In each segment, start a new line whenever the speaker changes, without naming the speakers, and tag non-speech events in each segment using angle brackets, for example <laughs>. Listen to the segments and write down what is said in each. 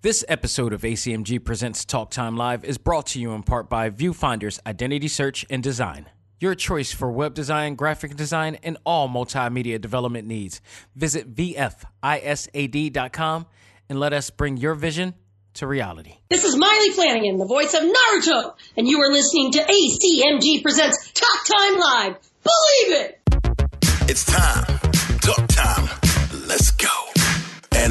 This episode of ACMG Presents Talk Time Live is brought to you in part by Viewfinder's Identity Search and Design. Your choice for web design, graphic design, and all multimedia development needs. Visit VFISAD.com and let us bring your vision to reality.
This is Maile Flanagan, the voice of Naruto, and you are listening to ACMG Presents Talk Time Live. Believe it!
It's time. Talk time. Let's go.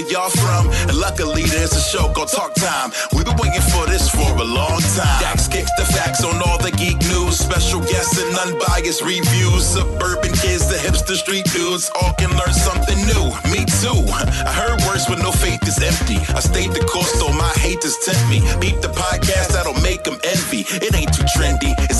where y'all from. And luckily, there's a show called Talk Time. We've been waiting for this for a long time. Dax kicks the facts on all the geek news, special guests and unbiased reviews. Suburban kids, the hipster street dudes, all can learn something new. Me too. I heard words when no faith is empty. I stayed the course, though my haters tempt me. Beat the podcast, that'll make them envy. It ain't too trendy, it's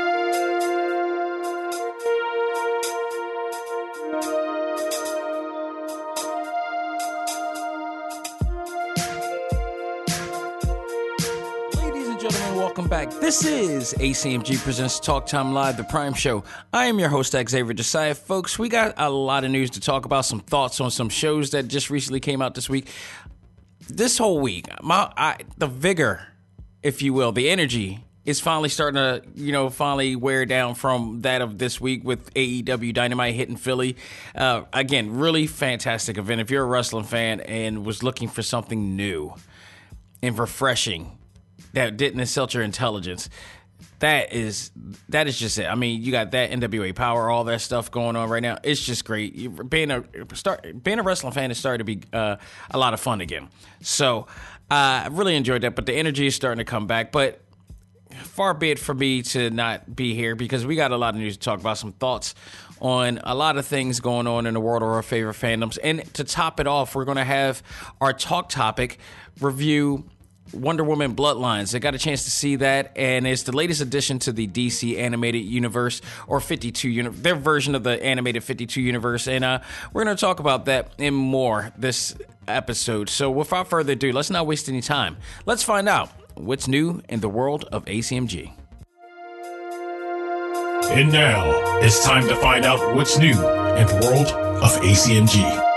Welcome back. This is ACMG Presents Talk Time Live, the Prime Show. I am your host, Xavier Josiah. Folks, we got a lot of news to talk about, some thoughts on some shows that just recently came out this week. This whole week, my I, the vigor, if you will, the energy is finally starting to, you know, finally wear down from that of this week with AEW Dynamite hitting Philly. Uh, again, really fantastic event. If you're a wrestling fan and was looking for something new and refreshing that didn't insult your intelligence. That is that is just it. I mean, you got that NWA power, all that stuff going on right now. It's just great. Being a start being a wrestling fan is starting to be uh, a lot of fun again. So uh, I really enjoyed that. But the energy is starting to come back. But far be it for me to not be here because we got a lot of news to talk about, some thoughts on a lot of things going on in the world of our favorite fandoms. And to top it off, we're going to have our talk topic review Wonder Woman Bloodlines. I got a chance to see that, and it's the latest addition to the DC animated universe or 52 uni- their version of the animated 52 universe. And uh, we're going to talk about that and more this episode. So without further ado, let's not waste any time. Let's find out what's new in the world of ACMG.
And now it's time to find out what's new in the world of ACMG.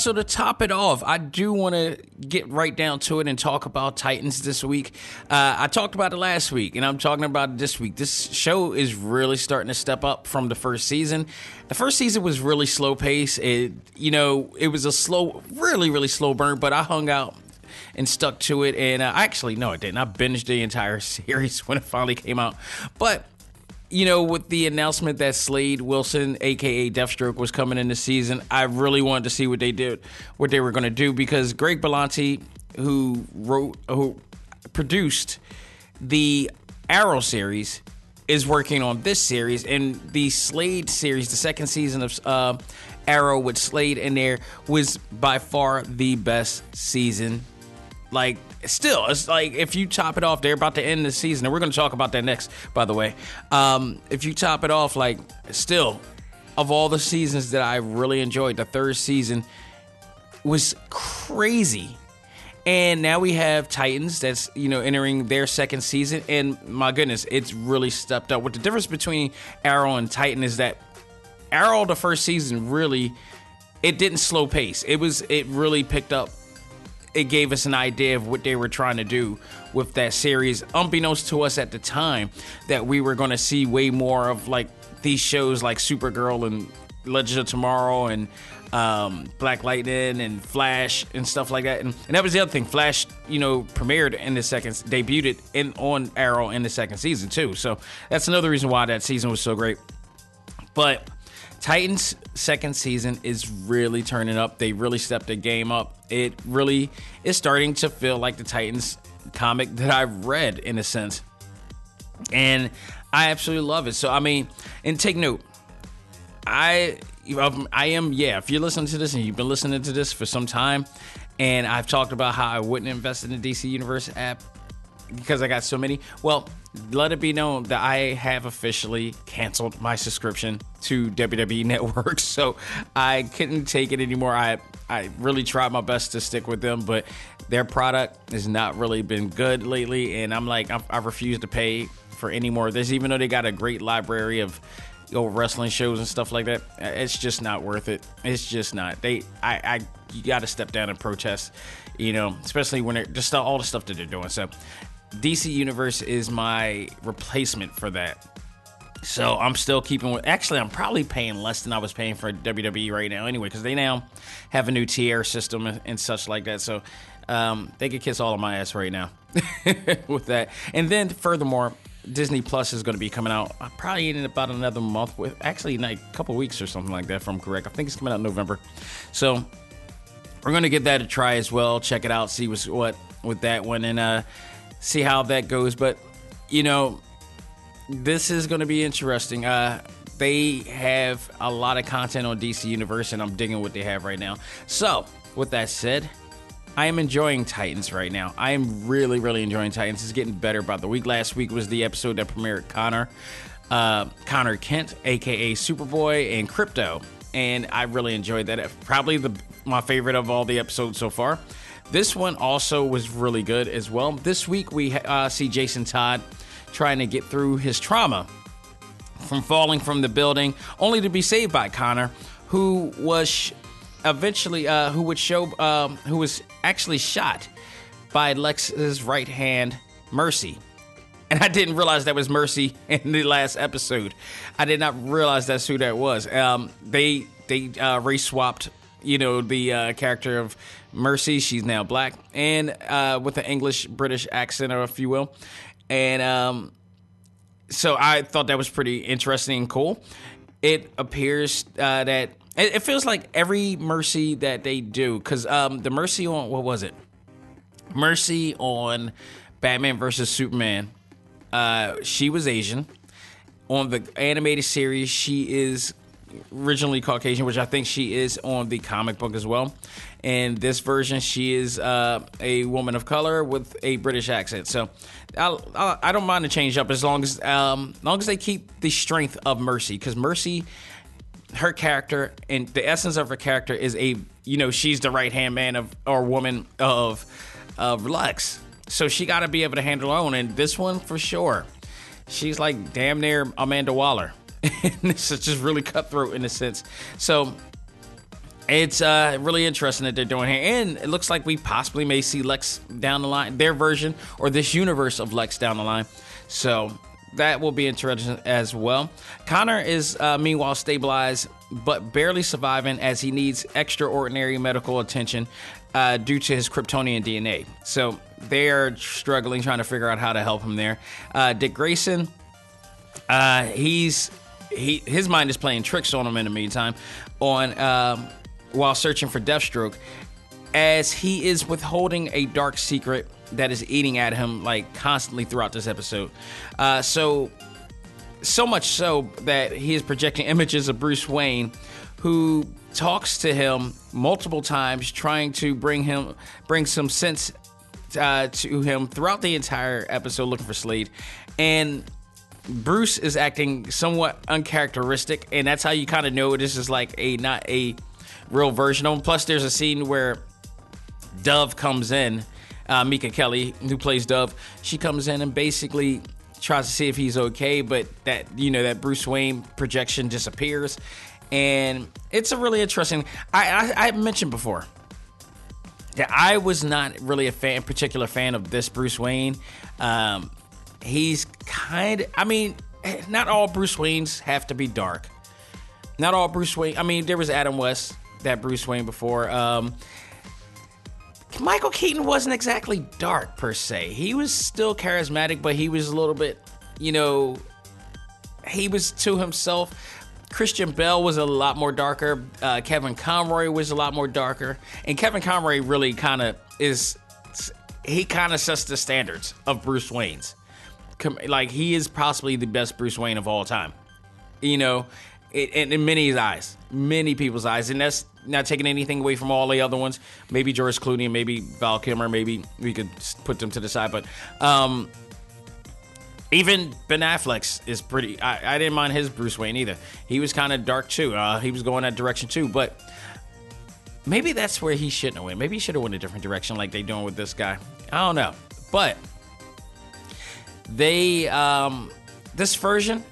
So to top it off, I do want to get right down to it and talk about Titans this week. Uh, I talked about it last week, and I'm talking about it this week. This show is really starting to step up from the first season. The first season was really slow pace. It, you know, it was a slow, really, really slow burn, but I hung out and stuck to it. And uh, actually, no, I didn't. I binged the entire <laughs> series when it finally came out. But you know, with the announcement that Slade Wilson, aka Deathstroke, was coming in the season, I really wanted to see what they did, what they were going to do, because Greg Berlanti, who wrote, who produced the Arrow series, is working on this series, and the Slade series, the second season of uh, Arrow with Slade in there, was by far the best season. Like still it's like if you top it off they're about to end the season and we're going to talk about that next by the way. Um if you top it off like still of all the seasons that i really enjoyed the third season was crazy. And now we have titans that's you know entering their second season and my goodness it's really stepped up. What the difference between arrow and titan is that arrow the first season really it didn't slow pace. It was it really picked up it gave us an idea of what they were trying to do with that series, unbeknownst to us at the time that we were going to see way more of like these shows like Supergirl and Legends of Tomorrow and um, Black Lightning and Flash and stuff like that. And, and that was the other thing. Flash, you know, premiered in the second, debuted in on Arrow in the second season too. So that's another reason why that season was so great. But Titans second season is really turning up. They really stepped the game up. It really is starting to feel like the Titans comic that I've read in a sense. And I absolutely love it. So I mean, and take note, I I am yeah. If you're listening to this and you've been listening to this for some time, and I've talked about how I wouldn't invest in the DC Universe app because I got so many. Well, let it be known that I have officially canceled my subscription to WWE <laughs> Network, so I couldn't take it anymore. I I really tried my best to stick with them, but their product has not really been good lately, and I'm like I, I refuse to pay for any more of this, even though they got a great library of old wrestling shows and stuff like that. Uh, it's just not worth it. It's just not. They I I you got to step down and protest, you know, especially when they're just all the stuff that they're doing. So DC Universe is my replacement for that. So I'm still keeping with. Actually, I'm probably paying less than I was paying for WWE right now, anyway, because they now have a new tier system and, such like that. So um, they could kiss all of my ass right now <laughs> with that. And then, furthermore, Disney Plus is going to be coming out uh, probably in about another month. With actually, like a couple weeks or something like that. I'm correct, I think it's coming out in November. So we're going to get that a try as well. Check it out, see what's what with that one, and uh, see how that goes. But you know, this is going to be interesting. Uh, they have a lot of content on DC Universe, and I'm digging what they have right now. So, with that said, I am enjoying Titans right now. I am really, really enjoying Titans. It's getting better by the week. Last week was the episode that premiered Connor, uh, Connor Kent, aka Superboy, and Krypto, and I really enjoyed that. Probably the my favorite of all the episodes so far. This one also was really good as well. This week we uh, see Jason Todd trying to get through his trauma from falling from the building, only to be saved by Connor, who was eventually uh, who would show um, who was actually shot by Lex's right hand, Mercy. And I didn't realize that was Mercy <laughs> in the last episode. I did not realize that's who that was. Um, they they uh, race swapped, you know, the uh, character of Mercy. She's now black and uh, with an English British accent, or if you will. And um, so I thought that was pretty interesting and cool. It appears uh, that it, it feels like every Mercy that they do, because um, the Mercy on what was it? Mercy on Batman versus Superman. Uh, she was Asian. On the animated series, she is originally Caucasian, which I think she is on the comic book as well. And this version, she is uh, a woman of color with a British accent. So I'll, I do not mind the change up as long as um, long as they keep the strength of Mercy, because Mercy her character and the essence of her character is a you know she's the right hand man of or woman of of Lex, so she got to be able to handle her own. And this one for sure, she's like damn near Amanda Waller. and <laughs> this is just really cutthroat in a sense. So it's uh, really interesting that they're doing here, and it looks like we possibly may see Lex down the line, their version or this universe of Lex down the line. So that will be interesting as well. Connor is uh, meanwhile stabilized but barely surviving as he needs extraordinary medical attention uh, due to his Kryptonian DNA. So they are struggling trying to figure out how to help him there. Uh, Dick Grayson, uh, he's he his mind is playing tricks on him in the meantime, on um, while searching for Deathstroke, as he is withholding a dark secret that is eating at him like constantly throughout this episode. Uh, so, so much so that he is projecting images of Bruce Wayne, who talks to him multiple times, trying to bring him bring some sense uh, to him throughout the entire episode, looking for Slade, and. Bruce is acting somewhat uncharacteristic, and that's how you kind of know this is like a not a real version of him. Plus, there's a scene where Dove comes in uh, Minka Kelly, who plays Dove, she comes in and basically tries to see if he's okay, but that you know that Bruce Wayne projection disappears, and it's a really interesting. I I, I mentioned before that I was not really a fan, particular fan of this Bruce Wayne. Um, he's kind. I mean, not all Bruce Waynes have to be dark. not all Bruce Wayne. I mean, there was Adam West, that Bruce Wayne before. Um, Michael Keaton wasn't exactly dark per se. He was still charismatic, but he was a little bit, you know, he was to himself. Christian Bale was a lot more darker. Uh, Kevin Conroy was a lot more darker, and Kevin Conroy really kind of is. He kind of sets the standards of Bruce Wayne's. Like he is possibly the best Bruce Wayne of all time. You know, it, and in many eyes, many people's eyes, and that's not taking anything away from all the other ones. Maybe George Clooney, and maybe Val Kilmer, maybe we could put them to the side, but um, even Ben Affleck's is pretty. I, I didn't mind his Bruce Wayne either. He was kind of dark too. Uh, he was going that direction too, but maybe that's where he shouldn't have went. Maybe he should have went a different direction, like they doing with this guy. I don't know, but they um this version,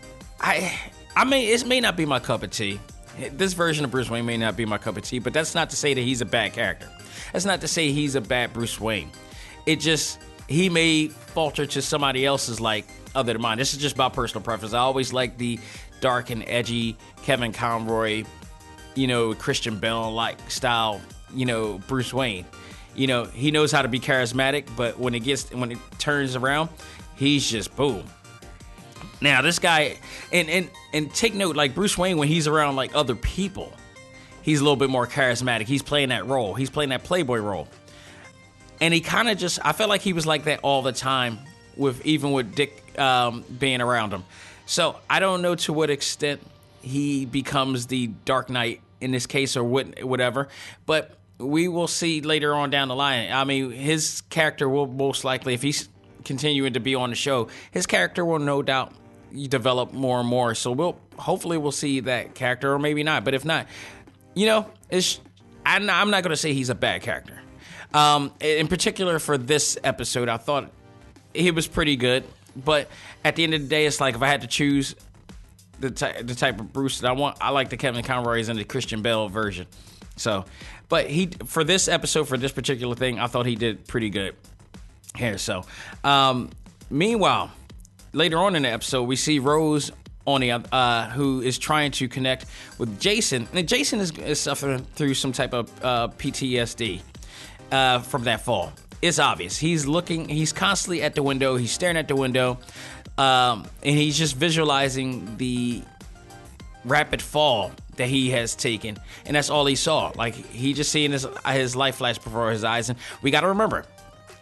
I I mean it may not be my cup of tea. This version of Bruce Wayne may not be my cup of tea, but that's not to say that he's a bad character. That's not to say he's a bad Bruce Wayne. It just he may falter to somebody else's like other than mine. This is just my personal preference. I always like the dark and edgy Kevin Conroy, you know, Christian Bale like style, you know, Bruce Wayne. You know, he knows how to be charismatic, but when it gets when it turns around, he's just boom. Now this guy and and and take note, like Bruce Wayne, when he's around like other people, he's a little bit more charismatic. He's playing that role. He's playing that playboy role. And he kind of just I felt like he was like that all the time with even with Dick um, being around him. So I don't know to what extent he becomes the Dark Knight in this case or what whatever, but we will see later on down the line. I mean, his character will most likely, if he's continuing to be on the show, his character will no doubt develop more and more. So we'll hopefully we'll see that character, or maybe not. But if not, you know, it's I'm not, I'm not going to say he's a bad character. Um, in particular for this episode, I thought he was pretty good. But at the end of the day, it's like if I had to choose the ty- the type of Bruce that I want, I like the Kevin Conroy's and the Christian Bale version. So, but he for this episode for this particular thing, I thought he did pretty good here. So, um, meanwhile, later on in the episode, we see Rose on the uh, who is trying to connect with Jason, and Jason is, is suffering through some type of uh, PTSD uh, from that fall. It's obvious. He's looking. He's constantly at the window. He's staring at the window, um, and he's just visualizing the rapid fall that he has taken, and that's all he saw. Like he just seeing his his life flash before his eyes. And we got to remember,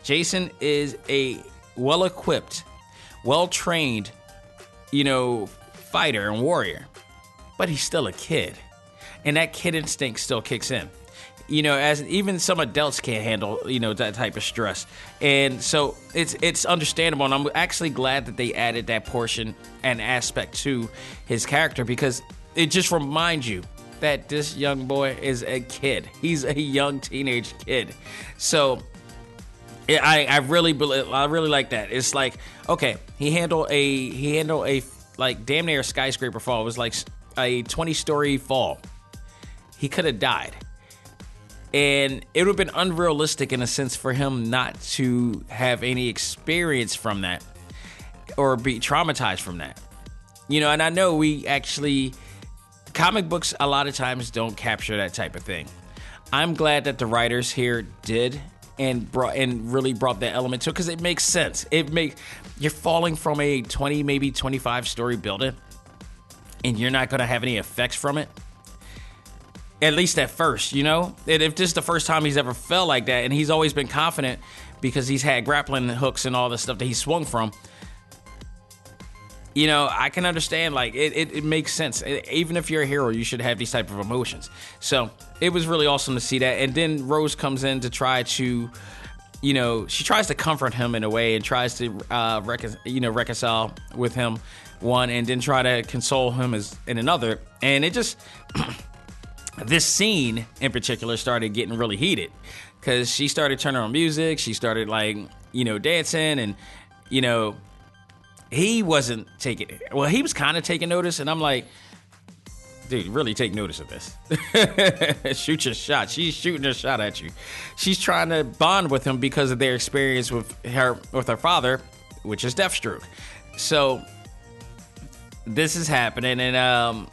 Jason is a well equipped, well trained, you know, fighter and warrior, but he's still a kid, and that kid instinct still kicks in. You know, as even some adults can't handle, you know, that type of stress, and so it's it's understandable. And I'm actually glad that they added that portion and aspect to his character because it just reminds you that this young boy is a kid. He's a young teenage kid. So yeah, I, I really I really like that. It's like okay, he handled a he handled a like damn near skyscraper fall. It was like a twenty story fall. He could have died, and it would have been unrealistic in a sense for him not to have any experience from that or be traumatized from that. You know, and I know we actually comic books a lot of times don't capture that type of thing. I'm glad that the writers here did and brought and really brought that element to it because it makes sense. It make you're falling from a 20 maybe 25 story building and you're not going to have any effects from it. At least at first, you know? And if this is the first time he's ever felt like that and he's always been confident because he's had grappling hooks and all the stuff that he swung from, you know, I can understand. Like it, it, it makes sense. E- Even if you're a hero, you should have these type of emotions. So it was really awesome to see that. And then Rose comes in to try to, you know, she tries to comfort him in a way and tries to, uh, recon- you know, reconcile with him one, and then try to console him as in another. And it just, <clears throat> this scene in particular started getting really heated because she started turning on music. She started like, you know, dancing and, you know, he wasn't taking well he was kind of taking notice and i'm like dude really take notice of this. <laughs> Shoot your shot. She's shooting a shot at you. She's trying to bond with him because of their experience with her with her father which is deathstroke. So this is happening and um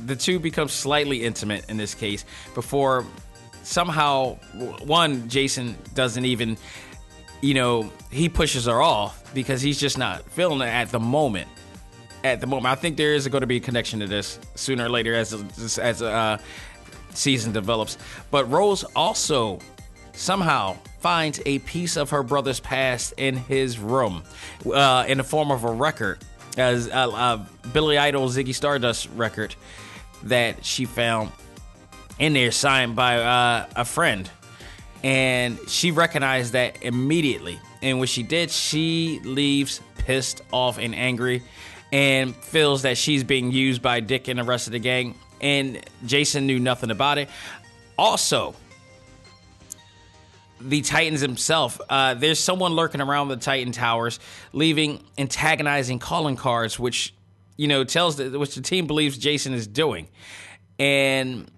the two become slightly intimate in this case before somehow one Jason doesn't even you know he pushes her off because he's just not feeling it at the moment. At the moment. I think there is going to be a connection to this sooner or later as as uh season develops. But Rose also somehow finds a piece of her brother's past in his room uh, in the form of a record as uh, uh, Billy Idol Ziggy Stardust record that she found in there signed by uh, a friend. And she recognized that immediately. And what she did, she leaves pissed off and angry and feels that she's being used by Dick and the rest of the gang. And Jason knew nothing about it. Also, the Titans himself. Uh, there's someone lurking around the Titan towers, leaving antagonizing calling cards, which you know tells the, which the team believes Jason is doing, and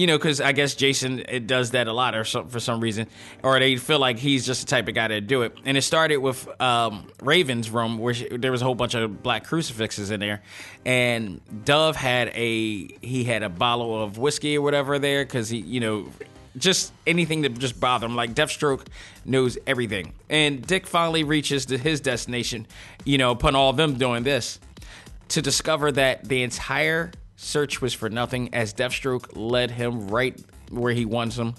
you know because I guess Jason it does that a lot or some, for some reason, or they feel like he's just the type of guy to do it. And it started with um, Raven's room where she, there was a whole bunch of black crucifixes in there, and Dove had a he had a bottle of whiskey or whatever there because he you know just anything that just bother him. Like Deathstroke knows everything, and Dick finally reaches to his destination. You know, upon all of them doing this, to discover that the entire search was for nothing, as Deathstroke led him right where he wants him.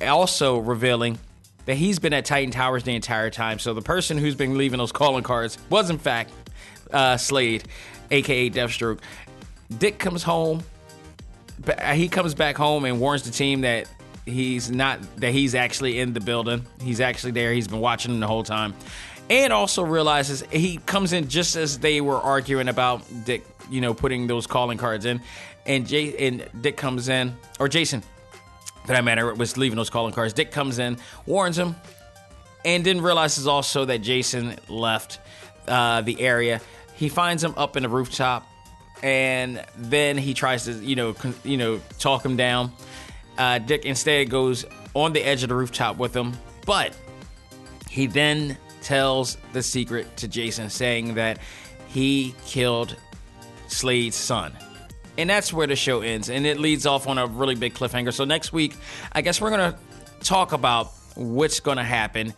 Also revealing that he's been at Titan Towers the entire time. So the person who's been leaving those calling cards was in fact uh, Slade, aka Deathstroke. Dick comes home he comes back home and warns the team that he's not that he's actually in the building. He's actually there. He's been watching them the whole time, and also realizes he comes in just as they were arguing about Dick, you know, putting those calling cards in, and Jay and Dick comes in or Jason, for that matter, was leaving those calling cards. Dick comes in, warns him, and then realizes also that Jason left uh, the area. He finds him up in the rooftop and then he tries to you know con- you know talk him down. Uh, Dick instead goes on the edge of the rooftop with him, but he then tells the secret to Jason, saying that he killed Slade's son. And that's where the show ends, and it leads off on a really big cliffhanger. So next week, I guess we're gonna talk about what's gonna happen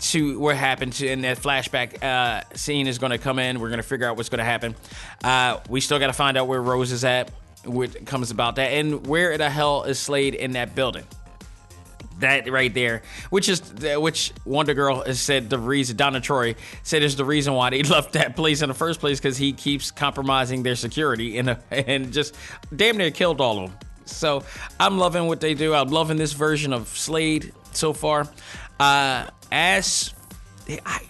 to what happened to in that flashback uh, scene is going to come in. We're going to figure out what's going to happen. Uh, we still got to find out where Rose is at, what comes about that, and where the hell is Slade in that building. That right there, which is which Wonder Girl has said the reason Donna Troy said is the reason why they <laughs> left that place in the first place because he keeps compromising their security and <laughs> and just damn near killed all of them. So I'm loving what they do. I'm loving this version of Slade so far. Uh, as I,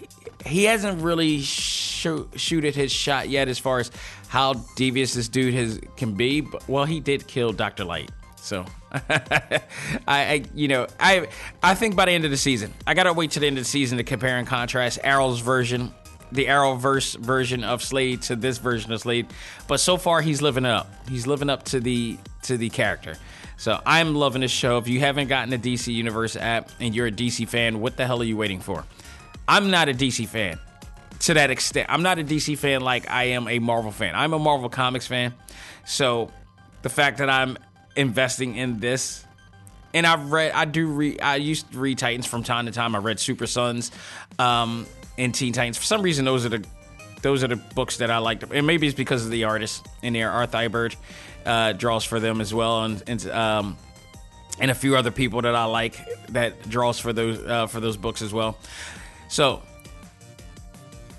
he hasn't really shoot, shooted his shot yet as far as how devious this dude has can be. But well, he did kill Doctor Light, so <laughs> I, I, you know, I, I think by the end of the season, I gotta wait to the end of the season to compare and contrast Arrow's version, the Arrowverse version of Slade to this version of Slade. But so far, he's living up. He's living up to the to the character. So I'm loving this show. If you haven't gotten the DC Universe app and you're a DC fan, what the hell are you waiting for? I'm not a DC fan to that extent. I'm not a DC fan like I am a Marvel fan. I'm a Marvel Comics fan. So the fact that I'm investing in this and I've read I do read I used to read Titans from time to time. I read Super Sons um and Teen Titans. For some reason those are the those are the books that I liked. And maybe it's because of the artist in there, Arthur Eibert uh, draws for them as well, and and, um, and a few other people that I like that draws for those uh, for those books as well. So,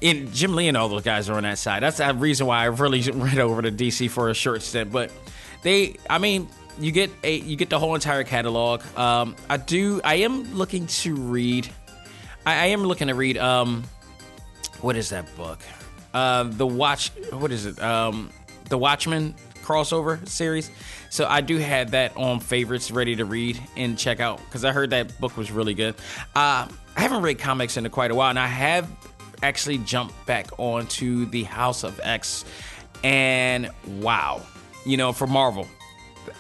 in Jim Lee and all those guys are on that side. That's the reason why I really <laughs> read over to DC for a short stint. But they, I mean, you get a you get the whole entire catalog. Um, I do. I am looking to read. I, I am looking to read. Um, what is that book? Uh, the Watch. What is it? Um, the Watchmen crossover series. So I do have that on favorites ready to read and check out because I heard that book was really good. Uh, I haven't read comics in quite a while, and I have actually jumped back onto the House of X, and wow, you know, for Marvel.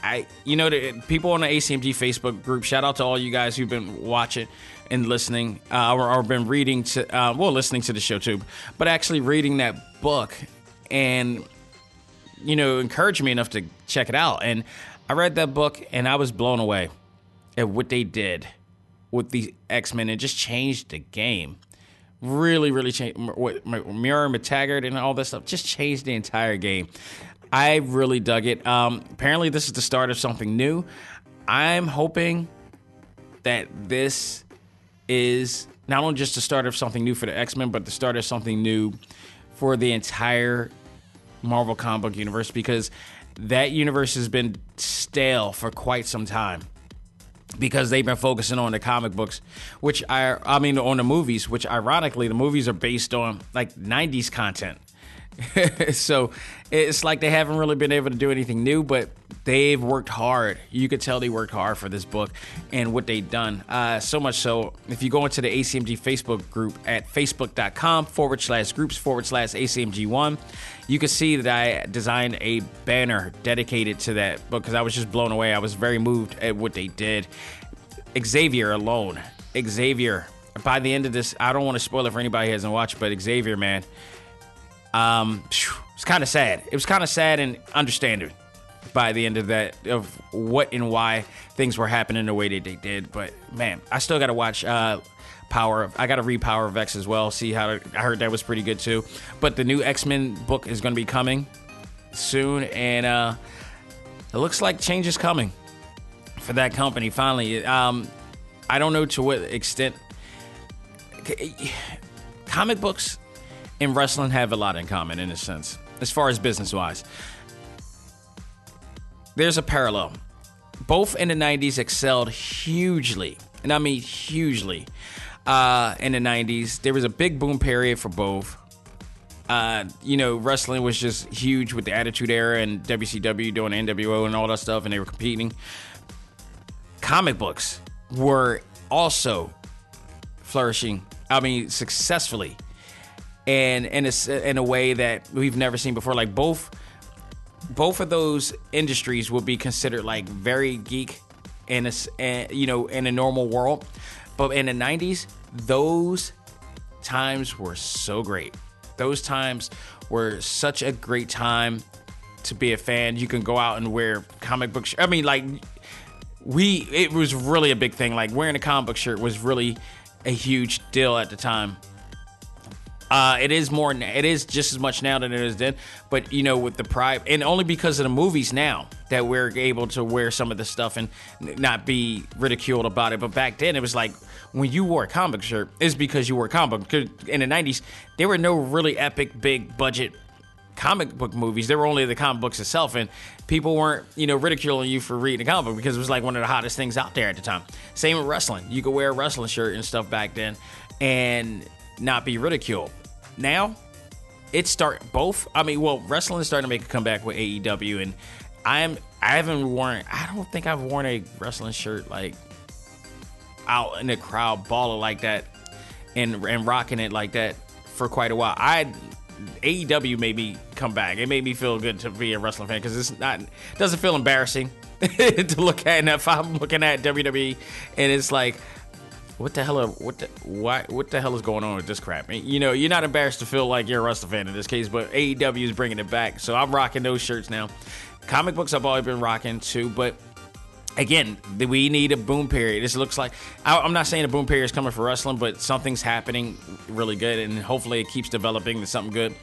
I, you know, the people on the ACMG Facebook group. Shout out to all you guys who've been watching and listening, uh, or, or been reading to, uh, well, listening to the show too, but actually reading that book and you know, encouraged me enough to check it out. And I read that book and I was blown away at what they did with the X Men and just changed the game. Really, really changed. Moira MacTaggert and all this stuff just changed the entire game. I really dug it. Um, apparently, this is the start of something new. I'm hoping that this is not only just the start of something new for the X Men, but the start of something new for the entire Marvel comic book universe because that universe has been stale for quite some time because they've been focusing on the comic books, which I I mean on the movies, which ironically the movies are based on like 90s content. <laughs> so it's like they haven't really been able to do anything new, but they've worked hard. You could tell they worked hard for this book and what they've done. Uh, so much so, if you go into the ACMG Facebook group at facebook.com forward slash groups forward slash ACMG1, you can see that I designed a banner dedicated to that book because I was just blown away. I was very moved at what they did. Xavier alone, Xavier. By the end of this, I don't want to spoil it for anybody who hasn't watched, but Xavier, man, um, it's kind of sad. It was kind of sad and understandable by the end of that of what and why things were happening the way that they did. But man, I still got to watch uh, Power. Of, I got to read Power of X as well. See how I heard that was pretty good too. But the new X Men book is going to be coming soon, and uh, it looks like change is coming for that company finally. Um, I don't know to what extent comic books and wrestling have a lot in common in a sense, as far as business wise. There's a parallel. Both in the 90s excelled hugely, and I mean hugely. Uh, in the 90s, there was a big boom period for both. Uh, you know, wrestling was just huge with the Attitude Era and WCW doing NWO and all that stuff, and they were competing. Comic books were also flourishing. I mean, successfully and in a, in a way that we've never seen before. Like both both of those industries would be considered like very geek in a you know in a normal world, but in the '90s, those times were so great. Those times were such a great time to be a fan. You can go out and wear comic book. Sh- I mean, like we, it was really a big thing. Like wearing a comic book shirt was really a huge deal at the time. Uh, it is more. It is just as much now than it is then. But you know, with the pride, and only because of the movies now that we're able to wear some of the stuff and not be ridiculed about it. But back then, it was like when you wore a comic shirt, it's because you wore a comic. Book. In the '90s, there were no really epic, big budget comic book movies. There were only the comic books itself, and people weren't, you know, ridiculing you for reading a comic book because it was like one of the hottest things out there at the time. Same with wrestling. You could wear a wrestling shirt and stuff back then, and not be ridiculed. Now, it's start both. I mean, well, wrestling is starting to make a comeback with AEW, and I'm I haven't worn. I don't think I've worn a wrestling shirt like out in the crowd, balling like that, and and rocking it like that for quite a while. I AEW made me come back. It made me feel good to be a wrestling fan because it's not doesn't feel embarrassing <laughs> to look at. And if I'm looking at WWE and it's like what the hell what the why what the hell is going on with this crap? You know, you're not embarrassed to feel like you're a wrestling fan in this case, but AEW is bringing it back. So I'm rocking those shirts now. Comic books I've always been rocking too, but again, we need a boom period. This looks like I'm not saying a boom period is coming for wrestling, but something's happening really good, and hopefully it keeps developing to something good.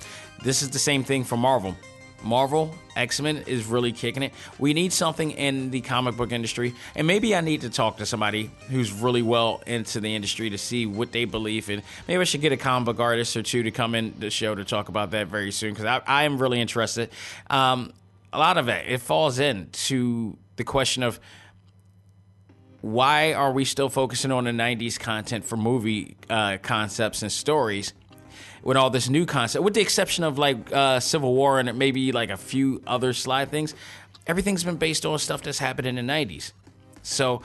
This is the same thing for Marvel. Marvel, X Men is really kicking it. We need something in the comic book industry, and maybe I need to talk to somebody who's really well into the industry to see what they believe in. Maybe I should get a comic book artist or two to come in the show to talk about that very soon because I, am really interested. Um, a lot of it it falls into the question of why are we still focusing on the 90s content for movie uh, concepts and stories with all this new concept, with the exception of like uh, Civil War and maybe like a few other slide things, everything's been based on stuff that's happened in the '90s. So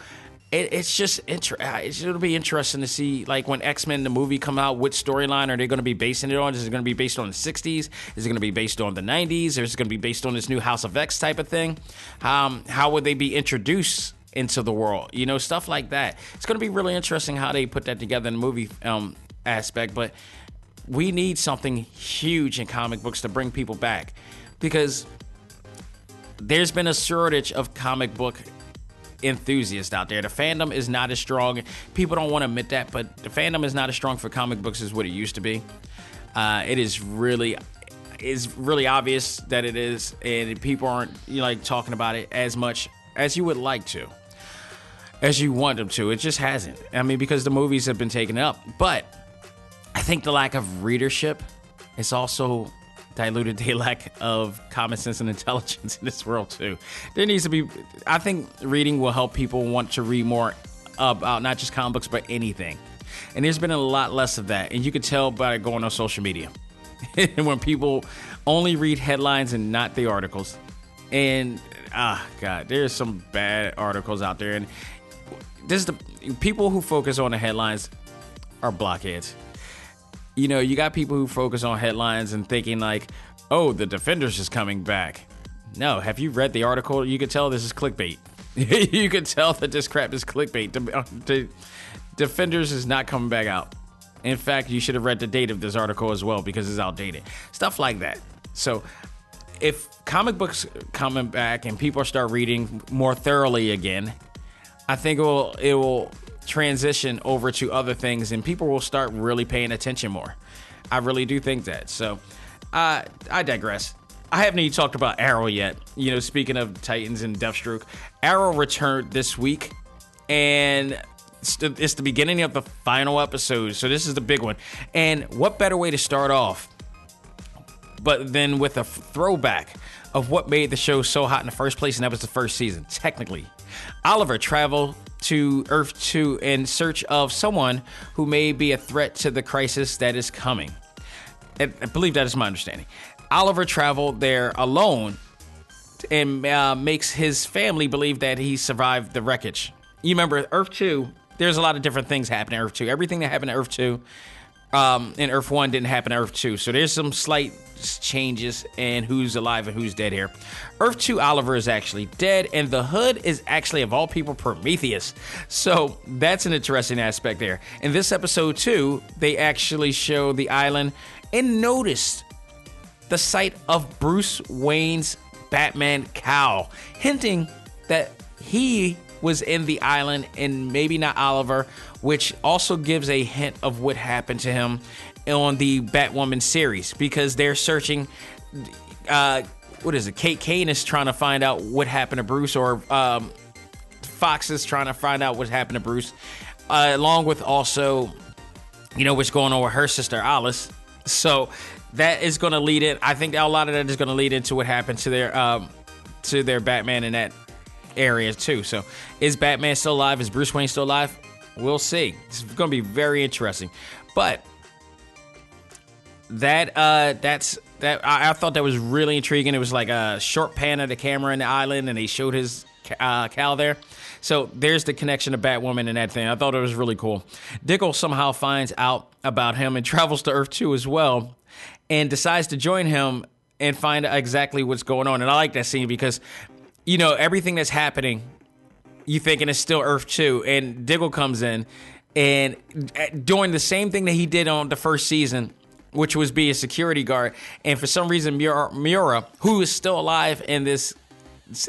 it, it's just inter- uh, it'll be interesting to see like when X Men the movie come out, what storyline are they going to be basing it on? Is it going to be based on the '60s? Is it going to be based on the '90s? Or is it going to be based on this new House of X type of thing? Um, how would they be introduced? into the world you know stuff like that it's going to be really interesting how they put that together in the movie um, aspect but we need something huge in comic books to bring people back because there's been a shortage of comic book enthusiasts out there. The fandom is not as strong. People don't want to admit that, but the fandom is not as strong for comic books as what it used to be. Uh, it is really is really obvious that it is, and people aren't you know, like talking about it as much as you would like to, as you want them to. It just hasn't. I mean, because the movies have been taken up, but I think the lack of readership is also diluted the <laughs> lack of common sense and intelligence in this world too. There needs to be. I think reading will help people want to read more about not just comic books but anything. And there's been a lot less of that, and you can tell by going on social media. and <laughs> when people only read headlines and not the articles. And ah, God, there's some bad articles out there, and this is the people who focus on the headlines are blockheads. You know, you got people who focus on headlines and thinking like, "Oh, the Defenders is coming back." No, have you read the article? You could tell this is clickbait. <laughs> you could tell that this crap is clickbait. The uh, Defenders is not coming back out. In fact, you should have read the date of this article as well because it's outdated. Stuff like that. So, if comic books coming back and people start reading more thoroughly again, I think it will it will transition over to other things and people will start really paying attention more. I really do think that. So, uh, I digress. I haven't even talked about Arrow yet. You know, speaking of Titans and Deathstroke, Arrow returned this week, and it's the, beginning of the final episode, so this is the big one. And what better way to start off, but then with a throwback of what made the show so hot in the first place, and that was the first season. Technically, Oliver traveled to Earth 2 in search of someone who may be a threat to the crisis that is coming. I believe that is my understanding. Oliver traveled there alone and uh, makes his family believe that he survived the wreckage. You remember Earth 2 there's a lot of different things happening in Earth 2. Everything that happened in Earth 2 um, in Earth 1 didn't happen in Earth 2. So there's some slight changes and who's alive and who's dead here. Earth 2 Oliver is actually dead, and the hood is actually, of all people, Prometheus. So that's an interesting aspect there. In this episode, too, they actually show the island and noticed the sight of Bruce Wayne's Batman cowl, hinting that he was in the island and maybe not Oliver, which also gives a hint of what happened to him on the Batwoman series because they're searching. Uh, what is it? Kate Kane is trying to find out what happened to Bruce, or um, Fox is trying to find out what happened to Bruce, uh, along with also, you know, what's going on with her sister Alice. So that is going to lead in. I think a lot of that is going to lead into what happened to their um, to their Batman in that area too. So, is Batman still alive? Is Bruce Wayne still alive? We'll see. It's going to be very interesting. But that uh that's that I, I, thought that was really intriguing. It was like a short pan of the camera in the island, and he showed his uh, cow there. So there's the connection to Batwoman and that thing. I thought it was really cool. Diggle somehow finds out about him and <laughs> travels to Earth 2 as well, and decides to join him and find out exactly what's going on. And I like that scene because you know, everything that's happening, you thinking it's still Earth 2. And Diggle comes in and uh, doing the same thing that he did on the first season, which was be a security guard. And for some reason, Moira, Moira who is still alive in this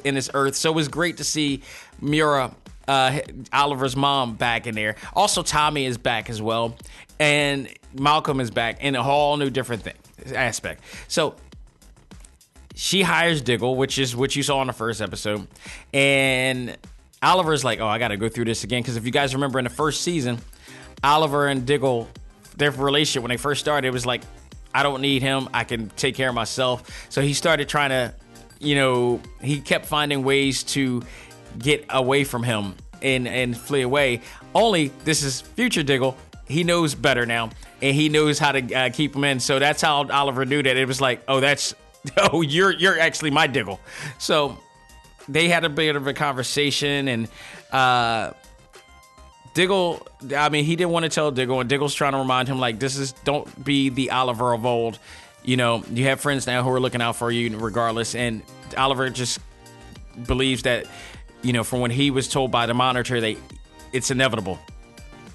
in this Earth, so it was great to see Moira, uh, Oliver's mom, back in there. Also, Tommy is back as well, and Malcolm is back in a whole new different thing aspect. So she hires Diggle, which is what you saw in the first episode, and Oliver's like, "Oh, I got to go through this again." Because if you guys remember in the first season, Oliver and Diggle, their relationship when they first started, it was like, "I don't need him. I can take care of myself." So he started trying to, you know, he kept finding ways to get away from him and and flee away. Only this is future Diggle. He knows better now, and he knows how to uh, keep him in. So that's how Oliver knew that. It was like, oh, that's <laughs> oh, you're you're actually my Diggle. So they had a bit of a conversation, and uh, Diggle. I mean, he didn't want to tell Diggle, and Diggle's trying to remind him like, this is don't be the Oliver of old. You know, you have friends now who are looking out for you regardless, and Oliver just believes that, you know, from when he was told by the monitor that it's inevitable.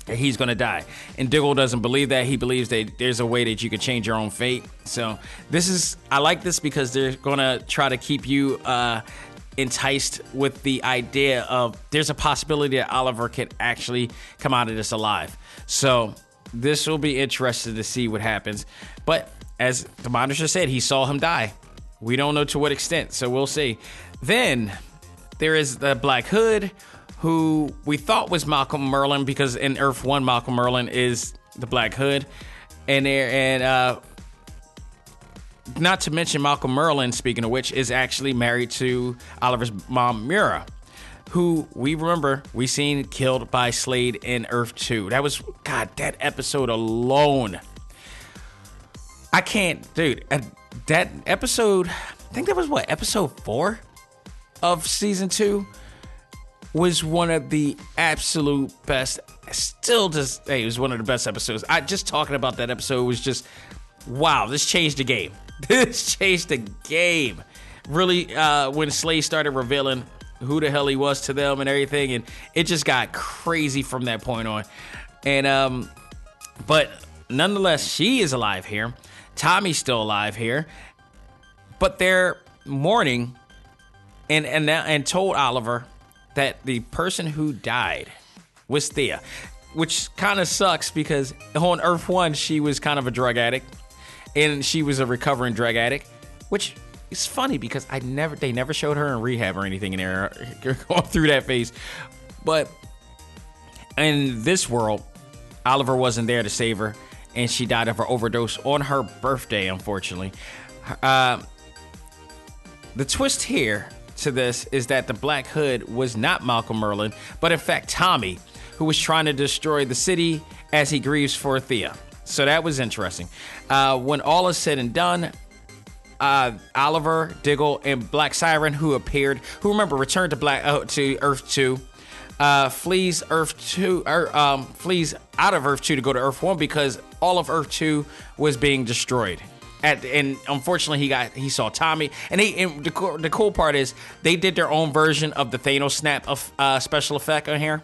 that he's going to die. And Diggle doesn't believe that. He believes that there's a way that you can change your own fate. So this is I like this because they're going to try to keep you uh, enticed with the idea of there's a possibility that Oliver could actually come out of this alive. So this will be interesting to see what happens. But as the monitor said, he saw him die. We don't know to what extent, so we'll see. Then there is the Black Hood, who we thought was Malcolm Merlyn because in Earth One, Malcolm Merlyn is the Black Hood, and there and uh, not to mention Malcolm Merlyn, Speaking of which, is actually married to Oliver's mom, Moira, who we remember we seen killed by Slade in Earth Two. That was God. That episode alone, I can't, dude. uh, That episode, I think that was what episode four of season two was one of the absolute best. Still, just hey, it was one of the best episodes. I just talking about that episode was just wow. This changed the game. <laughs> This changed the game. Really, uh, when Slade started revealing who the hell he was to them and everything, and it just got crazy from that point on. And um, but nonetheless, she is alive here. Tommy's still alive here, but they're mourning and and now- and told Oliver that the person who died was Thea, which kind of sucks because on Earth One she was kind of a drug addict, and she was a recovering drug addict, which is funny because I never they never showed her in rehab or anything in there <laughs> going through that phase, but in this world, Oliver wasn't there to save her, and she died of her overdose on her birthday, unfortunately. Uh, the twist here to this is that the Black Hood was not Malcolm Merlyn, but in fact Tommy, who was trying to destroy the city as he grieves for Thea. So that was interesting. Uh, when all is said and done, uh, Oliver, Diggle, and Black Siren, who appeared, who remember returned to Black uh, to Earth Two, uh, flees Earth Two, or um, flees out of Earth Two to go to Earth One because all of Earth Two was being destroyed. At, and unfortunately, he got he saw Tommy, and he and the, cool- the cool part is they did their own version of the Thanos snap of uh, special effect on here.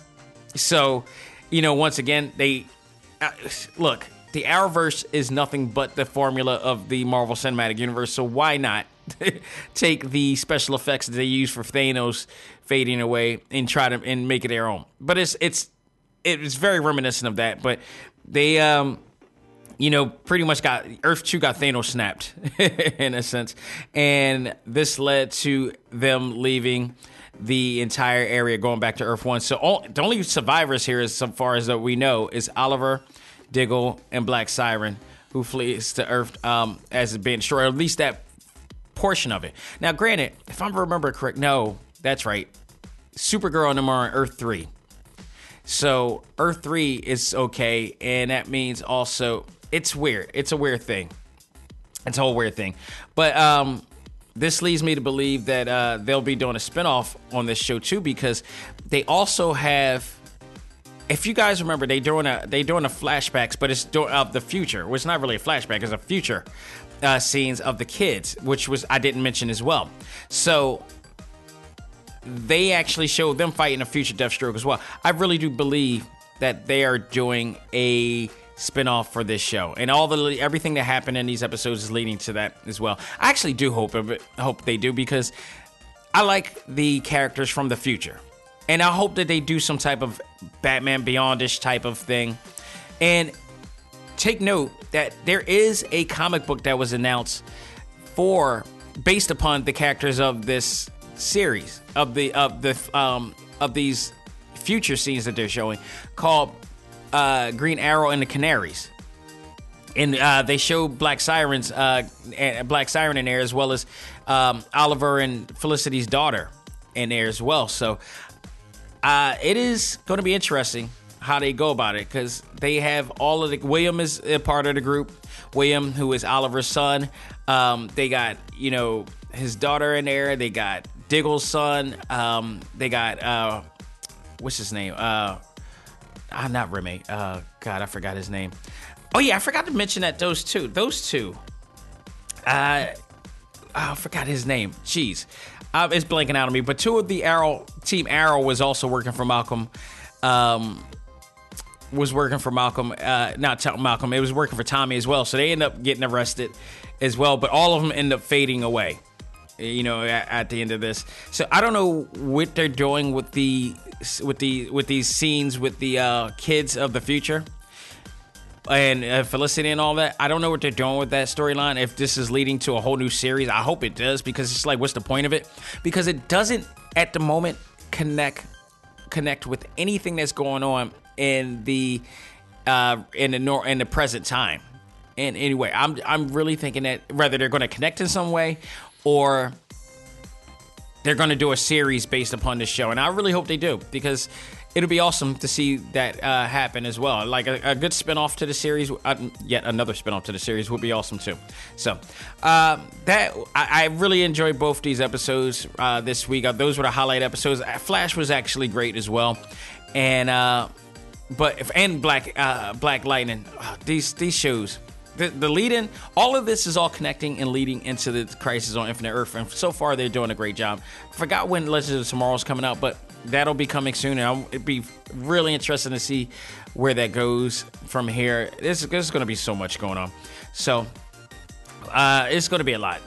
So, you know, once again, they uh, look. The Arrowverse is nothing but the formula of the Marvel Cinematic Universe. So why not <laughs> take the special effects that they use for Thanos fading away and try to and make it their own? But it's it's it's very reminiscent of that. But they um you know, pretty much got Earth 2 got Thanos snapped <laughs> in a sense. And this led to them leaving the entire area going back to Earth 1. So all, the only survivors here, as so far as that we know, is Oliver, Diggle, and Black Siren, who flees to Earth um, as it's being destroyed, or at least that portion of it. Now, granted, if I remember correct, no, that's right. Supergirl and them are on Earth 3. So Earth 3 is okay, and that means also it's weird. It's a weird thing. It's a whole weird thing. But um this leads me to believe that uh, they'll be doing a spinoff on this show too, because they also have. If you guys remember, they doing a they doing a flashbacks, but it's do- of the future. Well, it's not really a flashback; it's a future uh, scenes of the kids, which was I didn't mention as well. So they actually show them fighting a future Deathstroke as well. I really do believe that they are doing a spinoff for this show, and all the everything that happened in these episodes is leading to that as well. I actually do hope hope they do because I like the characters from the future, and I hope that they do some type of Batman Beyondish type of thing, and take note that there is a comic book that was announced for based upon the characters of this series of the of the um of these future scenes that they're showing called uh Green Arrow and the Canaries. And uh, they show Black Sirens, uh, Black Siren in there, as well as um, Oliver and Felicity's daughter in there as well. So uh, it is going to be interesting how they go about it because they have all of the. William is a part of the group. William, who is Oliver's son. Um, they got you know his daughter in there. They got Diggle's son. Um, they got uh, what's his name? Uh, ah, not Remy. Uh, God, I forgot his name. Oh yeah, I forgot to mention that those two. Those two. Uh, I forgot his name. Jeez, uh, it's blanking out on me. But two of the Arrow team Arrow was also working for Malcolm. Um, was working for Malcolm, uh, not Malcolm, it was working for Tommy as well. So they end up getting arrested as well, but all of them end up fading away, you know, at, at the end of this. So I don't know what they're doing with the with the with these scenes with the uh, kids of the future and uh, Felicity and all that. I don't know what they're doing with that storyline. If this is leading to a whole new series, I hope it does because it's like, what's the point of it? Because it doesn't at the moment connect connect with anything that's going on in the uh, in the nor- in the present time. And anyway, I'm I'm really thinking that whether they're going to connect in some way or they're going to do a series based upon this show, and I really hope they do because it'll be awesome to see that uh, happen as well. Like a, a good spinoff to the series, uh, yet another spinoff to the series would be awesome too. So uh, that I, I, really enjoyed both these episodes uh, this week. Uh, those were the highlight episodes. Uh, Flash was actually great as well, and but if, and Black Black Lightning. these these shows the, the lead in, all of this is all connecting and leading into the Crisis on Infinite Earth. And so far, they're doing a great job. Forgot when Legends of Tomorrow's coming out, but that'll be coming soon. And I'll, be really interesting to see where that goes from here. There's, there's going to be so much going on. So uh, it's going to be a lot.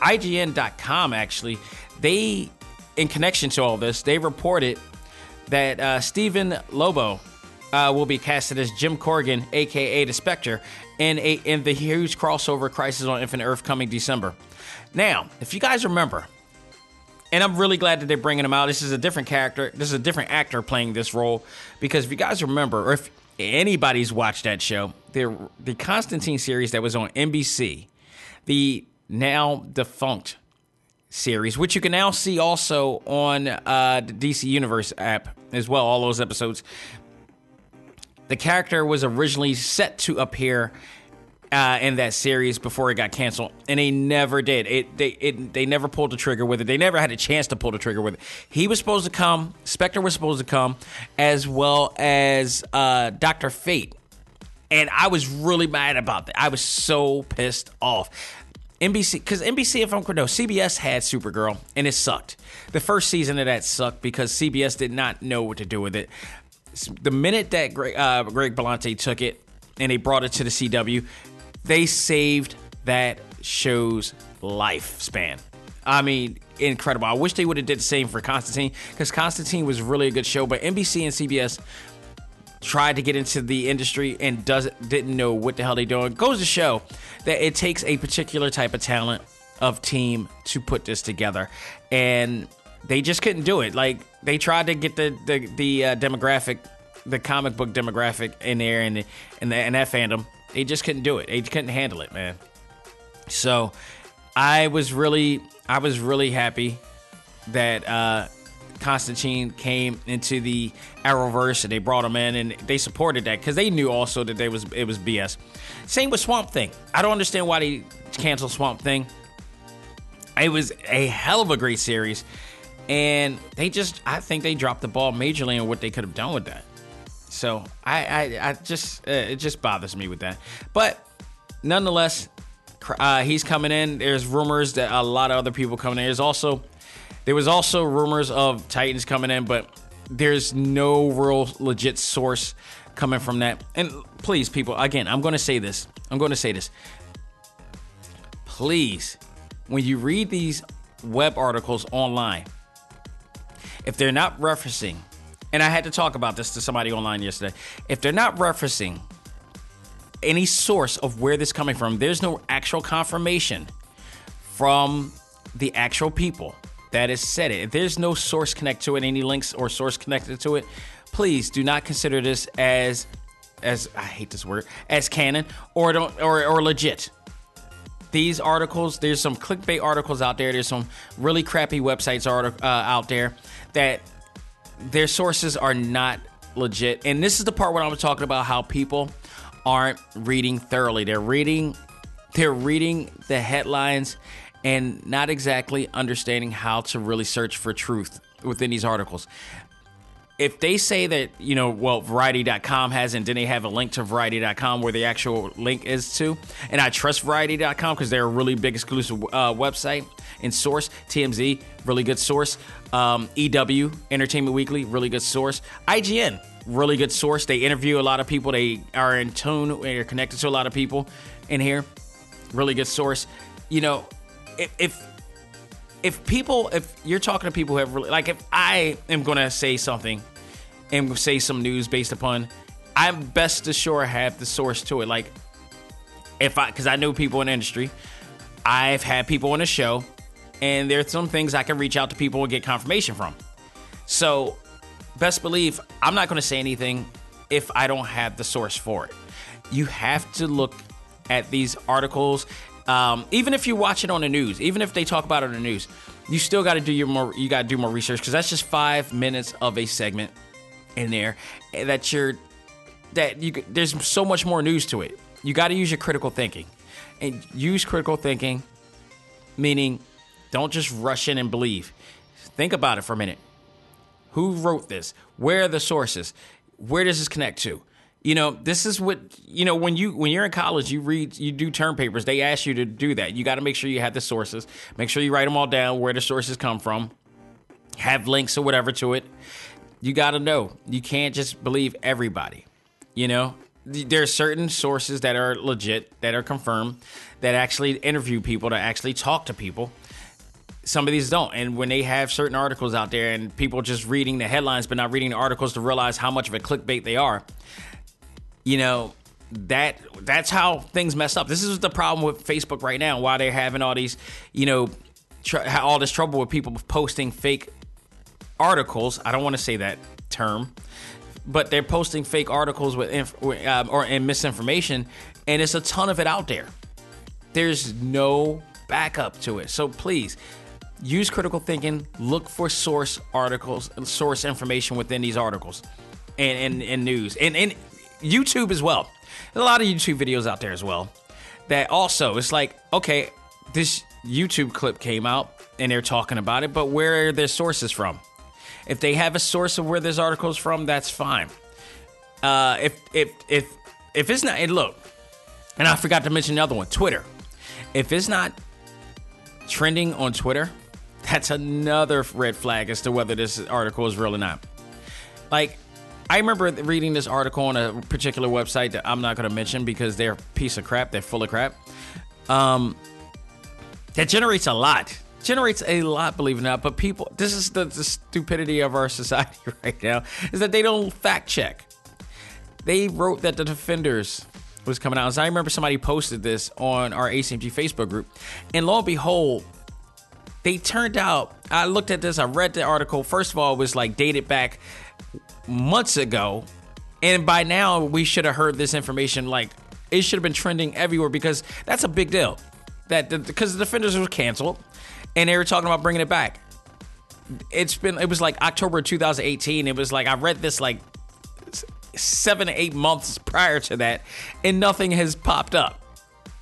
IGN.com, actually, they, in connection to all this, they reported that uh, Stephen Lobo uh, will be casted as Jim Corrigan, aka the Spectre, in a in the huge crossover Crisis on Infinite Earth coming December. Now, if you guys remember, and I'm really glad that they're bringing him out. This is a different character. This is a different actor playing this role because if you guys remember, or if anybody's watched that show, the the Constantine series that was on NBC, the now defunct series, which you can now see also on uh, the DC Universe app as well. All those episodes the character was originally set to appear uh, in that series before it got canceled, and they never did. It they it, they never pulled the trigger with it. They never had a chance to pull the trigger with it. He was supposed to come. Spectre was supposed to come, as well as uh, Doctor Fate, and I was really mad about that. I was so pissed off. NBC, because NBC, if I'm correct, no, CBS had Supergirl, and it sucked. The first season of that sucked because CBS did not know what to do with it the minute that Greg, uh, Greg Berlanti took it and they brought it to the CW, they saved that show's lifespan. I mean, incredible. I wish they would have did the same for Constantine because Constantine was really a good show, but NBC and CBS tried to get into the industry and doesn't didn't know what the hell they doing. Goes to show that it takes a particular type of talent of team to put this together, and they just couldn't do it. Like they tried to get the the the uh, demographic, the comic book demographic in there, and and, the, and that fandom, they just couldn't do it. They couldn't handle it, man. So I was really I was really happy that uh, Constantine came into the Arrowverse and they brought him in and they supported that because they knew also that they was it was BS. Same with Swamp Thing. I don't understand why they canceled Swamp Thing. It was a hell of a great series and they just I think they dropped the ball majorly on what they could have done with that. So I I, I just uh, it just bothers me with that, but nonetheless, uh, he's coming in. There's rumors that a lot of other people coming in. There's also there was also rumors of Titans coming in, but there's no real legit source coming from that. And please, people, again, I'm going to say this. I'm going to say this. Please, when you read these web articles online, if they're not referencing, and I had to talk about this to somebody online yesterday, if they're not referencing any source of where this coming from, there's no actual confirmation from the actual people that has said it. If there's no source connect to it, any links or source connected to it, please do not consider this as as I hate this word as canon or don't or, or legit. These articles, there's some clickbait articles out there. There's some really crappy websites uh, out there that their sources are not legit. And this is the part where I'm talking about how people aren't reading thoroughly. They're reading they're reading the headlines and not exactly understanding how to really search for truth within these articles. If they say that, you know, well, Variety.com has, and then they have a link to Variety.com where the actual link is to, and I trust Variety.com because they're a really big exclusive uh, website and source. TMZ, really good source. Um, EW, Entertainment Weekly, really good source. IGN, really good source. They interview a lot of people. They are in tune. They're connected to a lot of people in here. Really good source. You know, if if, if people, if you're talking to people who have really, like, if I am going to say something and say some news based upon, I'm best assured have the source to it. Like, if I, because I know people in industry, I've had people on the show, and there's some things I can reach out to people and get confirmation from. So, best believe I'm not going to say anything if I don't have the source for it. You have to look at these articles, um, even if you watch it on the news, even if they talk about it on the news, you still got to do your more. You got to do more research because that's just five minutes of a segment in there that you're that you. There's so much more news to it. You got to use your critical thinking, and use critical thinking, meaning don't just rush in and believe. Think about it for a minute. Who wrote this? Where are the sources? Where does this connect to? You know, this is what you know when you when you're in college, you read, you do term papers. They ask you to do that. You got to make sure you have the sources. Make sure you write them all down, where the sources come from, have links or whatever to it. You got to know. You can't just believe everybody. You know, there are certain sources that are legit, that are confirmed, that actually interview people, that actually talk to people some of these don't. And when they have certain articles out there and people just reading the headlines but not reading the articles to realize how much of a clickbait they are, you know, that that's how things mess up. This is the problem with Facebook right now. Why they're having all these, you know, tr- all this trouble with people posting fake articles. I don't want to say that term, but they're posting fake articles with inf- um, or and misinformation, and it's a ton of it out there. There's no backup to it. So please use critical thinking. Look for source articles, and source information within these articles, and and, and news, and and YouTube as well. A lot of YouTube videos out there as well. That also, it's like okay, this YouTube clip came out and they're talking about it, but where are their sources from? If they have a source of where this article is from, that's fine. Uh, if if if if it's not, and look, and I forgot to mention another one, Twitter. If it's not trending on Twitter, that's another red flag as to whether this article is real or not. Like, I remember reading this article on a particular website that I'm not going to mention because they're a piece of crap. They're full of crap. Um, that generates a lot. Generates a lot, believe it or not. But people, this is the, the stupidity of our <laughs> society right now, is that they don't fact check. They wrote that the defenders was coming out. So I remember somebody posted this on our ACMG Facebook group, and lo and behold, they turned out. I looked at this. I read the article. First of all, it was like dated back months ago, and by now we should have heard this information. Like it should have been trending everywhere because that's a big deal. That because the, the defenders were canceled, and they were talking about bringing it back. It's been. It was like October 2018. It was like I read this like seven to eight months prior to that, and nothing has popped up.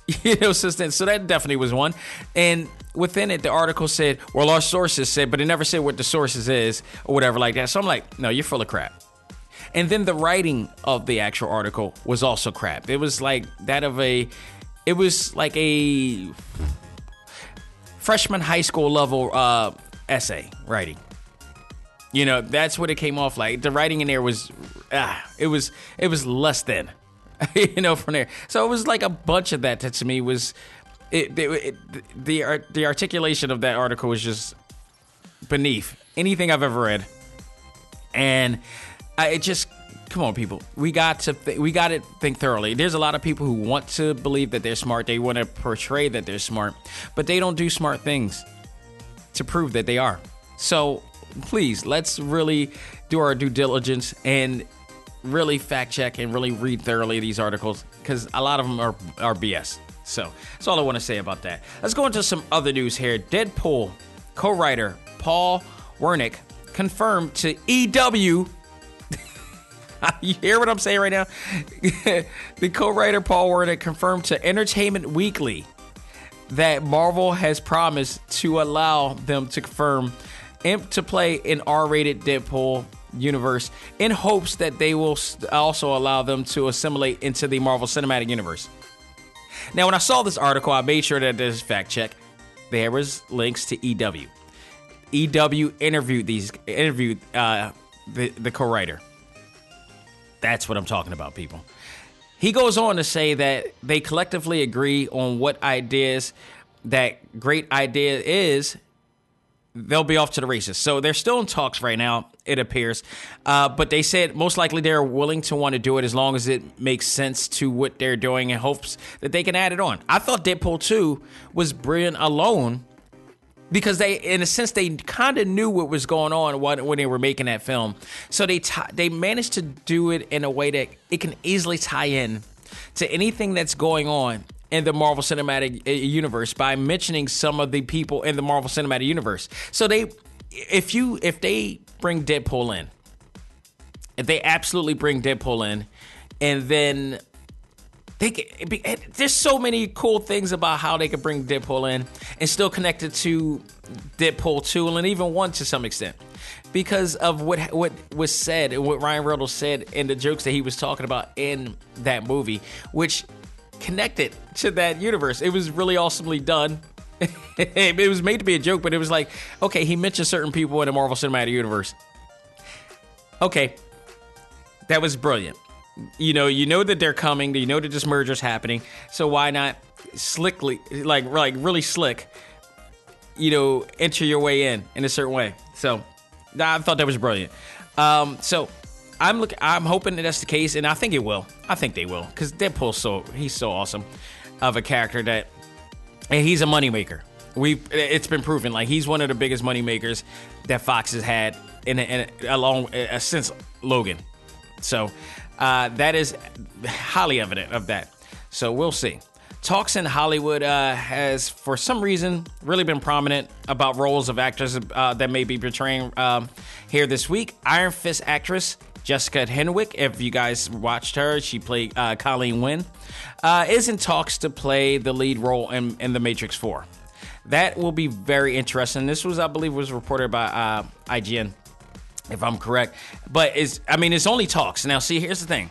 <laughs> You know, since then. So that definitely was one. And within it, the article said, well, our sources said, but it never said what the sources is or whatever like that. So I'm like, no, you're full of crap. And then the writing of the actual article was also crap. It was like that of a, it was like a freshman high school level uh, essay writing. You know, that's what it came off like. The writing in there was, ah, it was, it was less than, <laughs> you know, from there. So it was like a bunch of that. That to me was, it, it, it the the articulation of that article was just beneath anything I've ever read, and I, it just come on, people. We got to th- we got to think thoroughly. There's a lot of people who want to believe that they're smart. They want to portray that they're smart, but they don't do smart things to prove that they are. So please, let's really do our due diligence and really fact check and really read thoroughly these articles because a lot of them are are BS. So that's all I want to say about that. Let's go into some other news here. Deadpool co-writer Paul Wernick confirmed to EW <laughs> you hear what I'm saying right now? <laughs> the co-writer Paul Wernick confirmed to Entertainment Weekly that Marvel has promised to allow them to confirm Imp to play an R-rated Deadpool universe in hopes that they will also allow them to assimilate into the Marvel Cinematic Universe. Now, when I saw this article, I made sure that there's fact check. There was links to EW. EW interviewed these interviewed uh, the the co-writer That's what I'm talking about, people. He goes on to say that they collectively agree on what ideas that great idea is. They'll be off to the races. So they're still in talks right now, it appears. Uh, but they said most likely they're willing to want to do it as long as it makes sense to what they're doing in hopes that they can add it on. I thought Deadpool 2 was brilliant alone because they in a sense they kind of knew what was going on when, when they were making that film so they t- they managed to do it in a way that it can easily tie in to anything that's going on in the Marvel Cinematic uh, Universe by mentioning some of the people in the Marvel Cinematic Universe so they if you if they bring Deadpool in if they absolutely bring Deadpool in and then they can, be, there's so many cool things about how they could bring Deadpool in and still connect it to Deadpool 2 and even 1 to some extent. Because of what what was said and what Ryan Reynolds said and the jokes that he was talking about in that movie, which connected to that universe. It was really awesomely done. <laughs> it was made to be a joke, but it was like, okay, he mentioned certain people in the Marvel Cinematic Universe. Okay, that was brilliant you know, you know that they're coming. You know that this merger's happening. So why not slickly, like, like really slick, you know, enter your way in in a certain way. So I thought that was brilliant. Um, so I'm look, I'm hoping that that's the case, and I think it will. I think they will because Deadpool's so he's so awesome of a character that, and he's a moneymaker. We it's been proven like he's one of the biggest moneymakers that Fox has had in, a, in along uh, since Logan. So uh, that is highly evident of that. So we'll see. Talks in Hollywood uh, has, for some reason, really been prominent about roles of actors uh, that may be portraying um, here this week. Iron Fist actress Jessica Henwick, if you guys watched her, she played uh, Colleen Wing, uh, is in talks to play the lead role in, in The Matrix 4. That will be very interesting. This was, I believe, was reported by uh, IGN if I'm correct. But it's I mean it's only talks. Now see here's the thing.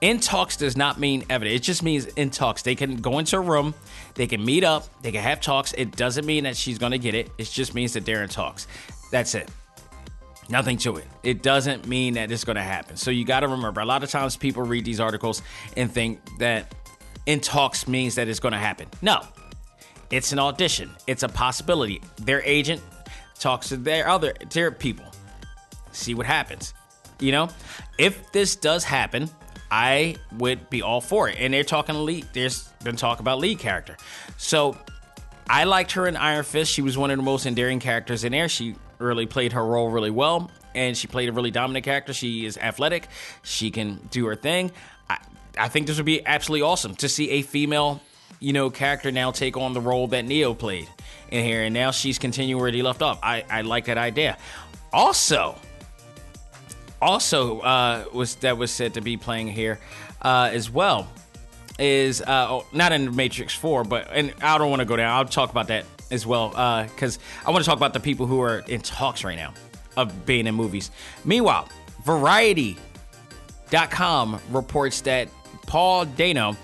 In talks does not mean evidence. It just means in talks. They can go into a room, they can meet up, they can have talks. It doesn't mean that she's gonna get it. It just means that they're in talks. That's it. Nothing to it. It doesn't mean that it's gonna happen. So you gotta remember, a lot of times people read these articles and think that in talks means that it's gonna happen. No. It's an audition. It's a possibility. Their agent talks to their other their people see what happens. You know, if this does happen, I would be all for it. And they're talking lead. There's been talk about lead character. So I liked her in Iron Fist. She was one of the most endearing characters in there. She really played her role really well, and she played a really dominant character. She is athletic. She can do her thing. I, I think this would be absolutely awesome to see a female, you know, character now take on the role that Neo played in here, and now she's continuing where he left off. I, I like that idea. Also, also uh, was that was said to be playing here uh, as well is uh, oh, not in Matrix Four, but and I don't want to go down. I'll talk about that as well uh, because uh, I want to talk about the people who are in talks right now of being in movies. Meanwhile, Variety.com reports that Paul Dano,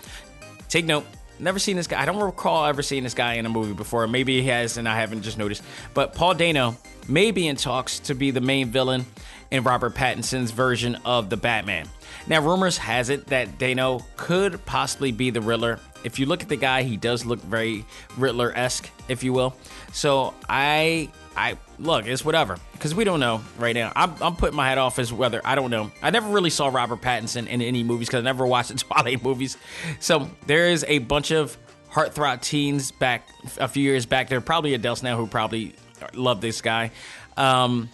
take note, never seen this guy. I don't recall ever seeing this guy in a movie before. Maybe he has, and I haven't just noticed. But Paul Dano may be in talks to be the main villain in Robert Pattinson's version of the Batman. Now, rumors has it that Dano could possibly be the Riddler. If you look at the guy, he does look very Riddler-esque, if you will. So I, I look, it's whatever because we don't know right now. I'm, I'm, putting my head off as whether I don't know. I never really saw Robert Pattinson in any movies because I never watched the <laughs> Twilight movies. So there is a bunch of heartthrob teens back a few years back. There are probably adults now who probably love this guy. Um,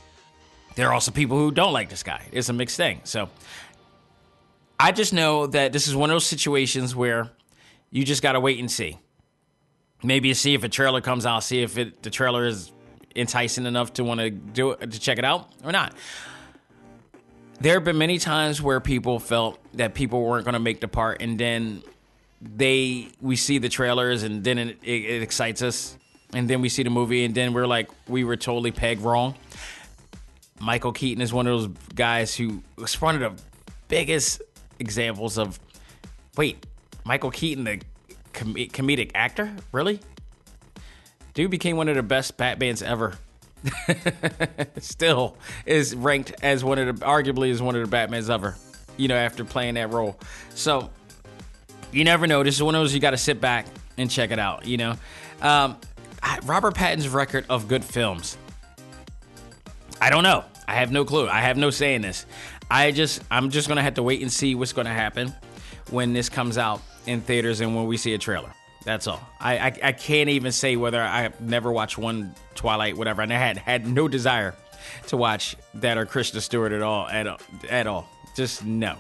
there are also people who don't like this guy. It's a mixed thing. So I just know that this is one of those situations where you just got to wait and see. Maybe see if a trailer comes out, see if it, the trailer is enticing enough to want to do it, to check it out or not. There have been many times where people felt that people weren't going to make the part, and then they we see the trailers, and then it, it, it excites us, and then we see the movie, and then we're like, we were totally pegged wrong. Michael Keaton is one of those guys who was one of the biggest examples of wait, Michael Keaton, the com- comedic actor? Really? Dude became one of the best Batmans ever. <laughs> Still is ranked as one of the, arguably, as one of the Batmans ever. you know, after playing that role. So you never know. This is one of those you got to sit back and check it out. You know, um, Robert Pattinson's record of good films. I don't know. I have no clue. I have no say in this. I just I'm just gonna have to wait and see what's gonna happen when this comes out in theaters and when we see a trailer. That's all. I I, I can't even say whether I never watched one Twilight, whatever, and I had had no desire to watch that or Kristen Stewart at all at at all. Just no.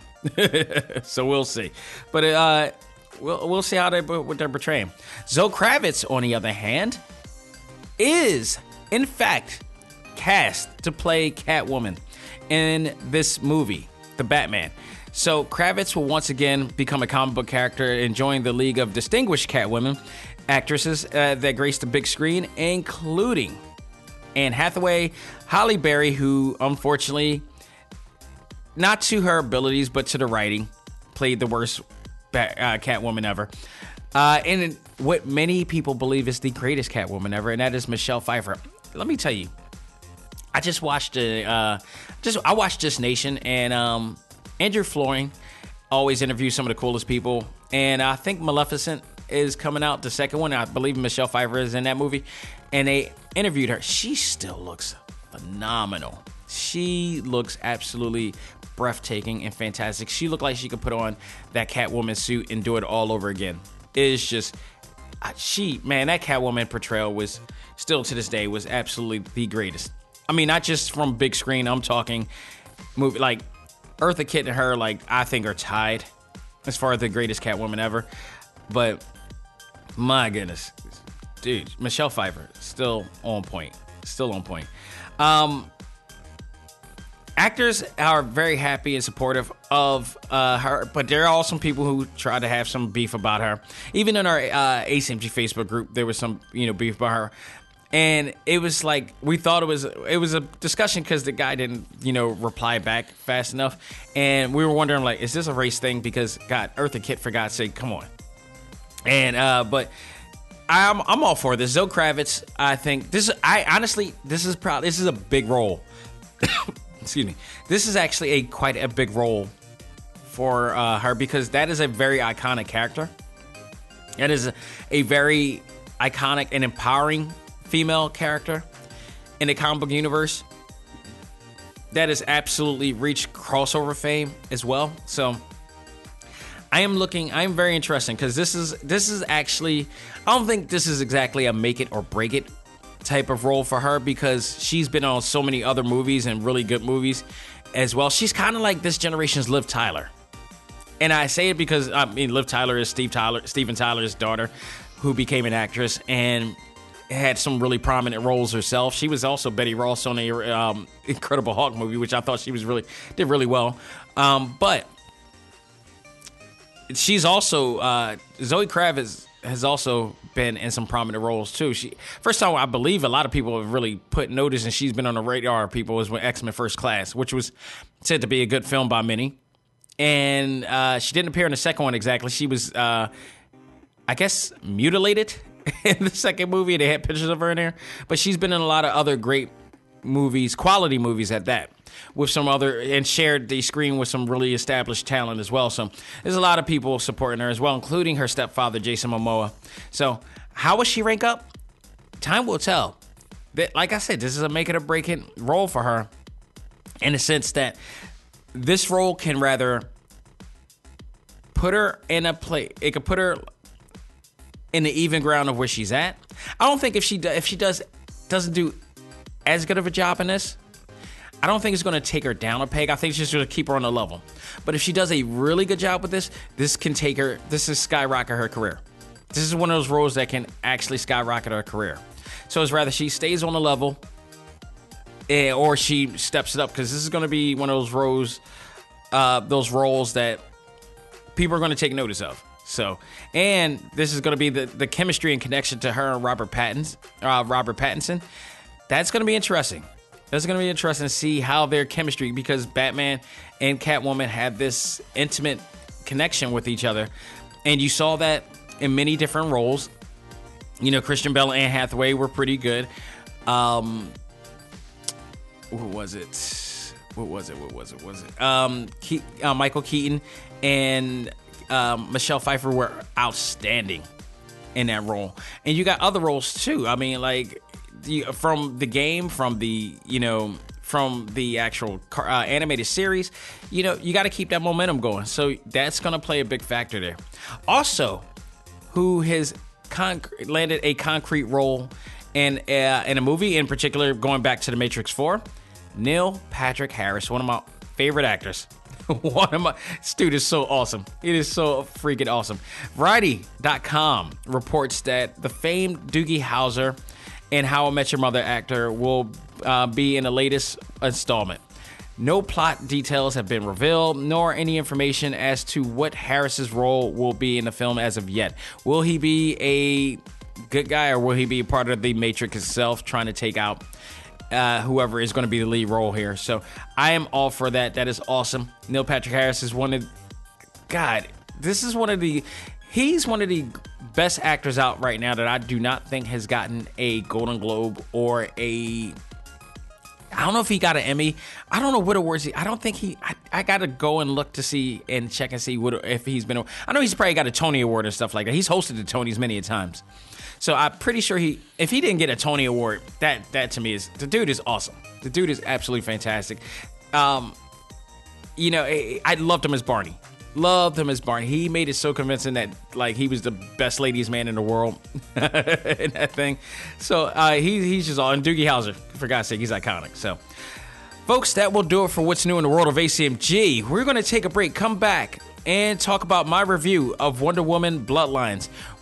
<laughs> so we'll see. But uh, we'll we'll see how they what they're portraying. Zoe Kravitz, on the other hand, is in fact cast to play Catwoman in this movie, The Batman. So Kravitz will once again become a comic book character and join the league of distinguished Catwomen actresses uh, that grace the big screen, including Anne Hathaway, Halle Berry, who unfortunately, not to her abilities but to the writing, played the worst uh, Catwoman ever. Uh, and what many people believe is the greatest Catwoman ever, and that is Michelle Pfeiffer. Let me tell you, I just watched a, uh, just I watched This Nation, and um, Andrew Flooring always interviews some of the coolest people, and I think Maleficent is coming out the second one. I believe Michelle Pfeiffer is in that movie, and they interviewed her. She still looks phenomenal. She looks absolutely breathtaking and fantastic. She looked like she could put on that Catwoman suit and do it all over again. It's just she, man, that Catwoman portrayal was still to this day was absolutely the greatest. I mean, not just from big screen. I'm talking movie like Eartha Kitt and her. Like I think are tied as far as the greatest Catwoman ever. But my goodness, dude, Michelle Pfeiffer still on point. Still on point. Um, actors are very happy and supportive of uh, her, but there are also some people who try to have some beef about her. Even in our uh, ACMG Facebook group, there was some you know beef about her and it was like we thought it was it was a discussion because the guy didn't you know reply back fast enough, and we were wondering like, is this a race thing? Because God, Eartha Kitt, for God's sake, come on. And uh, but I'm I'm all for this. Zoe Kravitz, I think this. Is I honestly, this is proud. This is a big role. <coughs> Excuse me. This is actually a quite a big role for uh, her because that is a very iconic character. That is a, a very iconic and empowering female character in the comic book universe that has absolutely reached crossover fame as well. So I am looking. I am very interested because this is this is actually. I don't think this is exactly a make it or break it type of role for her because she's been on so many other movies and really good movies as well. She's kind of like this generation's Liv Tyler. And I say it because I mean Liv Tyler is Steve Tyler, Steven Tyler's daughter, who became an actress, and had some really prominent roles herself. She was also Betty Ross on a um, <laughs> Incredible Hulk movie, which I thought she was really did really well. Um, but she's also uh, Zoe Kravitz has also been in some prominent roles too. She first time I believe a lot of people have really put notice, and she's been on the radar of people was when X Men First Class, which was said to be a good film by many. And uh, she didn't appear in the second one exactly. She was, uh, I guess, mutilated <laughs> in the second movie. They had pictures of her in there, but she's been in a lot of other great movies, quality movies at that, with some other and shared the screen with some really established talent as well. So there's a lot of people supporting her as well, including her stepfather Jason Momoa. So how will she rank up? Time will tell. That, like I said, this is a make it or break it role for her, in the sense that this role can rather put her in a place. It could put her in the even ground of where she's at. I don't think if she if she does doesn't do as good of a job in this, I don't think it's going to take her down a peg. I think it's just going to keep her on the level. But if she does a really good job with this, this can take her. This is skyrocket her career. This is one of those roles that can actually skyrocket her career. So it's rather she stays on the level, eh, or she steps it up because this is going to be one of those roles, uh, those roles that people are going to take notice of. So, and this is going to be the, the chemistry and connection to her and Robert Pattinson. Uh, Robert Pattinson. That's going to be interesting. That's going to be interesting to see how their chemistry, because Batman and Catwoman have this intimate connection with each other, and you saw that in many different roles. You know, Christian Bale and Hathaway were pretty good. Um, who was it? what was it? What was it? Was it? Um, Ke- uh, Michael Keaton and um, Michelle Pfeiffer were outstanding in that role, and you got other roles too. I mean, like the, from the game, from the you know from the actual car, uh, animated series, you know, you got to keep that momentum going. So that's going to play a big factor there. Also, who has landed a concrete role in uh, in a movie, in particular, going back to The Matrix Four, Neil Patrick Harris, one of my favorite actors. One of my this dude is so awesome. It is so freaking awesome. Variety.com reports that the famed Doogie Howser and How I Met Your Mother actor will uh, be in the latest installment. No plot details have been revealed, nor any information as to what Harris's role will be in the film as of yet. Will he be a good guy or will he be part of the Matrix itself trying to take out uh, whoever is going to be the lead role here? So I am all for that. That is awesome. Neil Patrick Harris is one of, God, this is one of the, he's one of the best actors out right now that I do not think has gotten a Golden Globe or a I don't know if he got an Emmy. I don't know what awards he. I don't think he. I, I got to go and look to see and check and see what if he's been. I know he's probably got a Tony Award and stuff like that. He's hosted the Tonys many a times, so I'm pretty sure he. If he didn't get a Tony Award, that that to me is the dude is awesome. The dude is absolutely fantastic. Um, you know, I, loved him as Barney. Loved him as Barney. He made it so convincing that like he was the best ladies man in the world <laughs> in that thing. So uh, he, he's just all and Doogie Howser, for God's sake, he's iconic. So, folks, that will do it for what's new in the world of ACMG. We're going to take a break, come back, and talk about my review of Wonder Woman Bloodlines.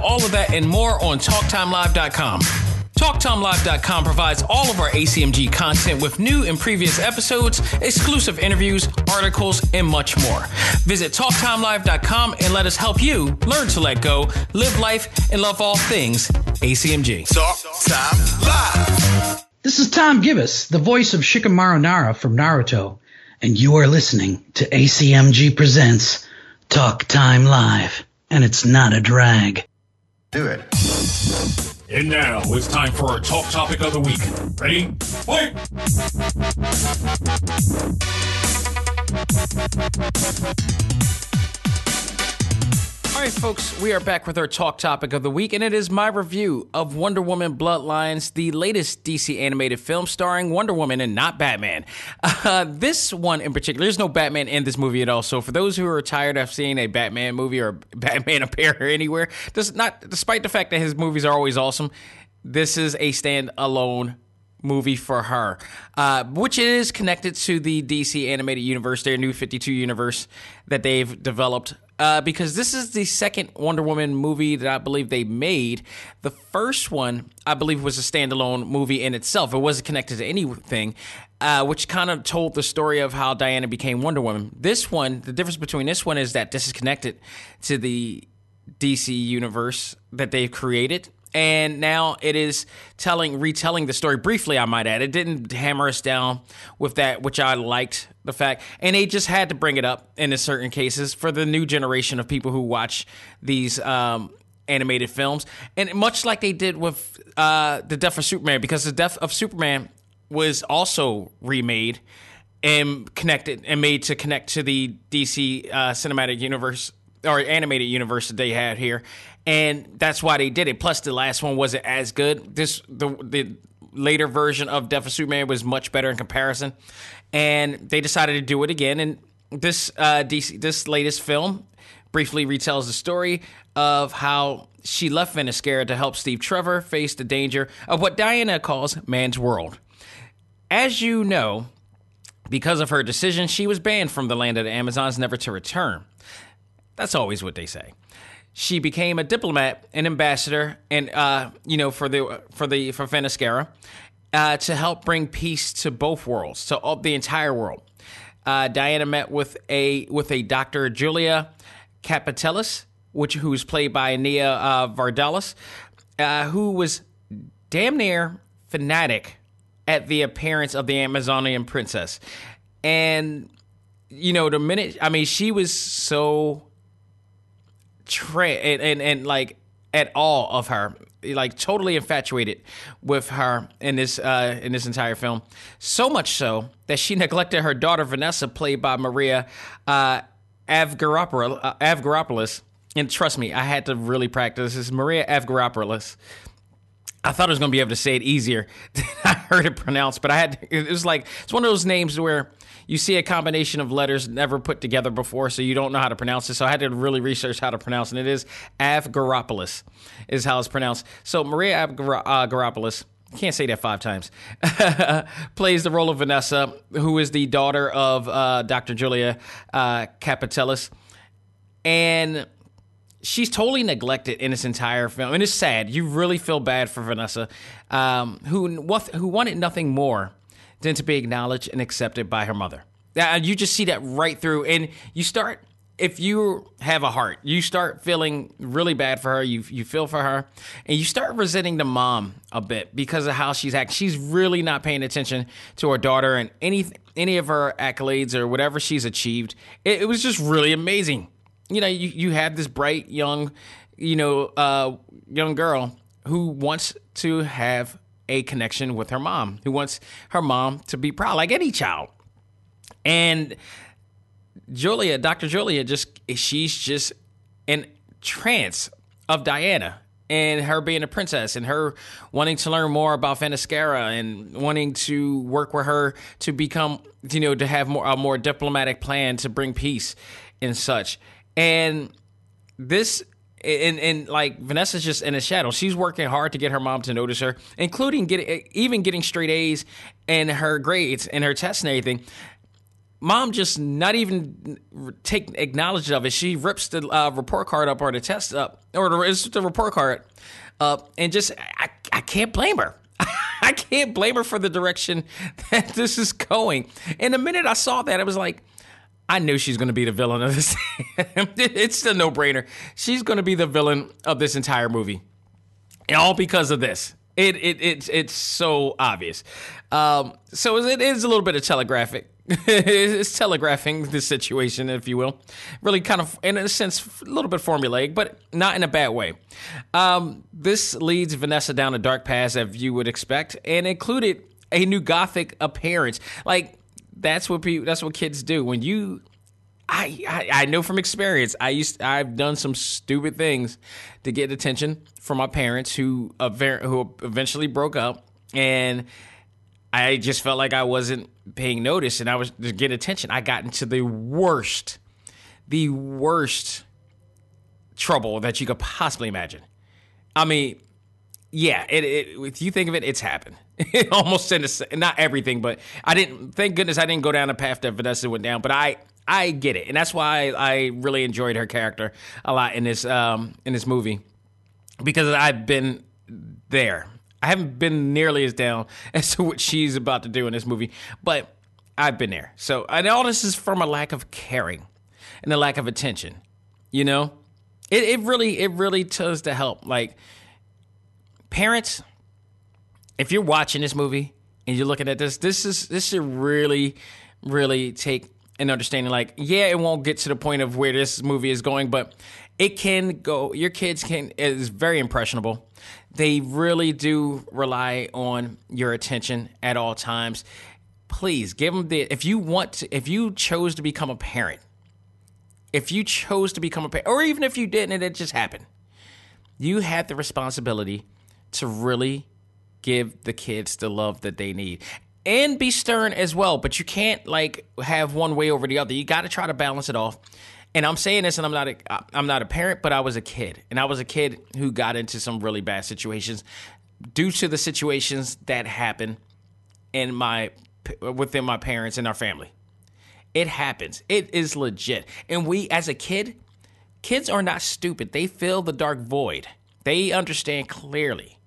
all of that and more on TalkTimeLive.com. TalkTimeLive.com provides all of our ACMG content with new and previous episodes, exclusive interviews, articles, and much more. Visit TalkTimeLive.com and let us help you learn to let go, live life, and love all things ACMG.
Talk Time Live.
This is Tom Gibis, the voice of Shikamaru Nara from Naruto, and you are listening to ACMG Presents Talk Time Live, and it's not a drag.
Do it.
And now it's time for our top topic of the week. Ready? Fight!
All right, folks, we are back with our talk topic of the week, and it is my review of Wonder Woman Bloodlines, the latest DC animated film starring Wonder Woman and not Batman. <laughs> Uh, this one in particular, there's no Batman in this movie at all. So, for those who are tired of seeing a Batman movie or <laughs> Batman appear <laughs> anywhere, this not despite the fact that his movies are always awesome, this is a standalone movie for her, uh, which is connected to the DC animated universe, their new 52 universe that they've developed. Uh, because this is the second Wonder Woman movie that I believe they made. The first one, I believe, was a standalone movie in itself. It wasn't connected to anything, uh, which kind of told the story of how Diana became Wonder Woman. This one, the difference between this one is that this is connected to the DC universe that they've created. And now it is telling, retelling the story briefly. I might add, it didn't hammer us down with that, which I liked the fact, and they just had to bring it up in certain cases for the new generation of people who watch these um, animated films, and much like they did with uh, the Death of Superman, because the Death of Superman was also remade and connected and made to connect to the DC uh, cinematic universe or animated universe that they had here, and that's why they did it. Plus, the last one wasn't as good. This the the later version of Death of Superman was much better in comparison, and they decided to do it again. And this uh, DC this latest film briefly retells the story of how she left Themyscira to help Steve Trevor face the danger of what Diana calls man's world. As you know, because of her decision, she was banned from the land of the Amazons, never to return. That's always what they say. She became a diplomat, an ambassador, and uh, you know for the for the for Themyscira, uh, to help bring peace to both worlds, to all, the entire world. Uh, Diana met with a with a Dr. Julia Kapatelis, which who was played by Nia uh, Vardalos, uh, who was damn near fanatic at the appearance of the Amazonian princess, and you know the minute I mean she was so and, and and like at all of her like totally infatuated with her in this uh, in this entire film. So much so that she <laughs> neglected her daughter Vanessa, played by Maria uh. Uh, And trust me, I had to really practice. This is Maria Avgeropoulos I thought I was going to be able to say it easier <laughs> than I heard it pronounced, but I had. It was like it's one of those names where you see a combination of letters never put together before, so you don't know how to pronounce it. So I had to really research how to pronounce it. And it is Avgeropoulos, is how it's pronounced. So Maria Avgeropoulos. Can't say that five times. <laughs> plays the role of Vanessa, who is the daughter of uh, Dr. Julia uh, Kapatelis. And she's totally neglected in this entire film, and it's sad. You really feel bad for Vanessa, um, who who wanted nothing more than to be acknowledged and accepted by her mother. And you just see that right through, and you start. If you have a heart, you start feeling really bad for her. You you feel for her, and you start resenting the mom a bit because of how she's acting. She's really not paying attention to her daughter and any any of her accolades or whatever she's achieved. It, it was just really amazing you know, you, you have this bright young, you know, uh, young girl who wants to have a connection with her mom, who wants her mom to be proud, like any child. And Julia, Dr. Julia, just she's just in trance of Diana and her being a princess and her wanting to learn more about Themyscira and wanting to work with her to become, you know, to have more a more diplomatic plan to bring peace and such. And this and and like Vanessa's just in a shadow. She's working hard to get her mom to notice her, including getting even getting straight A's in her grades and her tests and everything. Mom just not even take acknowledge of it. She rips the uh, report card up or the test up or the, the report card up, and just I, I can't blame her. <laughs> I can't blame her for the direction <laughs> that this is going. And the minute I saw that, I was like, I knew she's going to be the villain of this. <laughs> it's a no brainer. She's going to be the villain of this entire movie, and all because of this. It it it's it's so obvious. Um, so it is a little bit of telegraphic. <laughs> it's telegraphing the situation, if you will. Really, kind of in a sense, a little bit formulaic, but not in a bad way. Um, this leads Vanessa down a dark path, as you would expect, and included a new gothic appearance. Like that's what people that's what kids do when you I, I, I know from experience. I used I've done some stupid things to get attention from my parents who who eventually broke up, and I just felt like I wasn't paying notice, and I was to get attention. I got into the worst, the worst trouble that you could possibly imagine. I mean, yeah, it, it, if you think of it, it's happened. It <laughs> almost in a, not everything, but I didn't. Thank goodness I didn't go down the path that Vanessa went down. But I I get it, and that's why I, I really enjoyed her character a lot in this um in this movie because I've been there. I haven't been nearly as down <laughs> as to what she's about to do in this movie, but I've been there. So, and all this is from a lack of caring and a lack of attention. You know, it it really it really does to help like parents, if you're watching this movie and you're looking at this, this is this should really, really take an understanding. Like, yeah, it won't get to the point of where this movie is going, but it can go. Your kids can is very impressionable. They really do rely on your attention at all times. Please give them the if you want to, if you chose to become a parent, if you chose to become a parent, or even if you didn't and it just happened, you had the responsibility to really give the kids the love that they need. And be stern as well but you can't like have one way over the other. You got to try to balance it off. And i'm saying this and i'm not a i'm not a parent but i was a kid. And i was a kid who got into some really bad situations due to the situations that happened in my within my parents and our family. It happens. It is legit. And we as a kid kids are not stupid. They fill the dark void. They understand clearly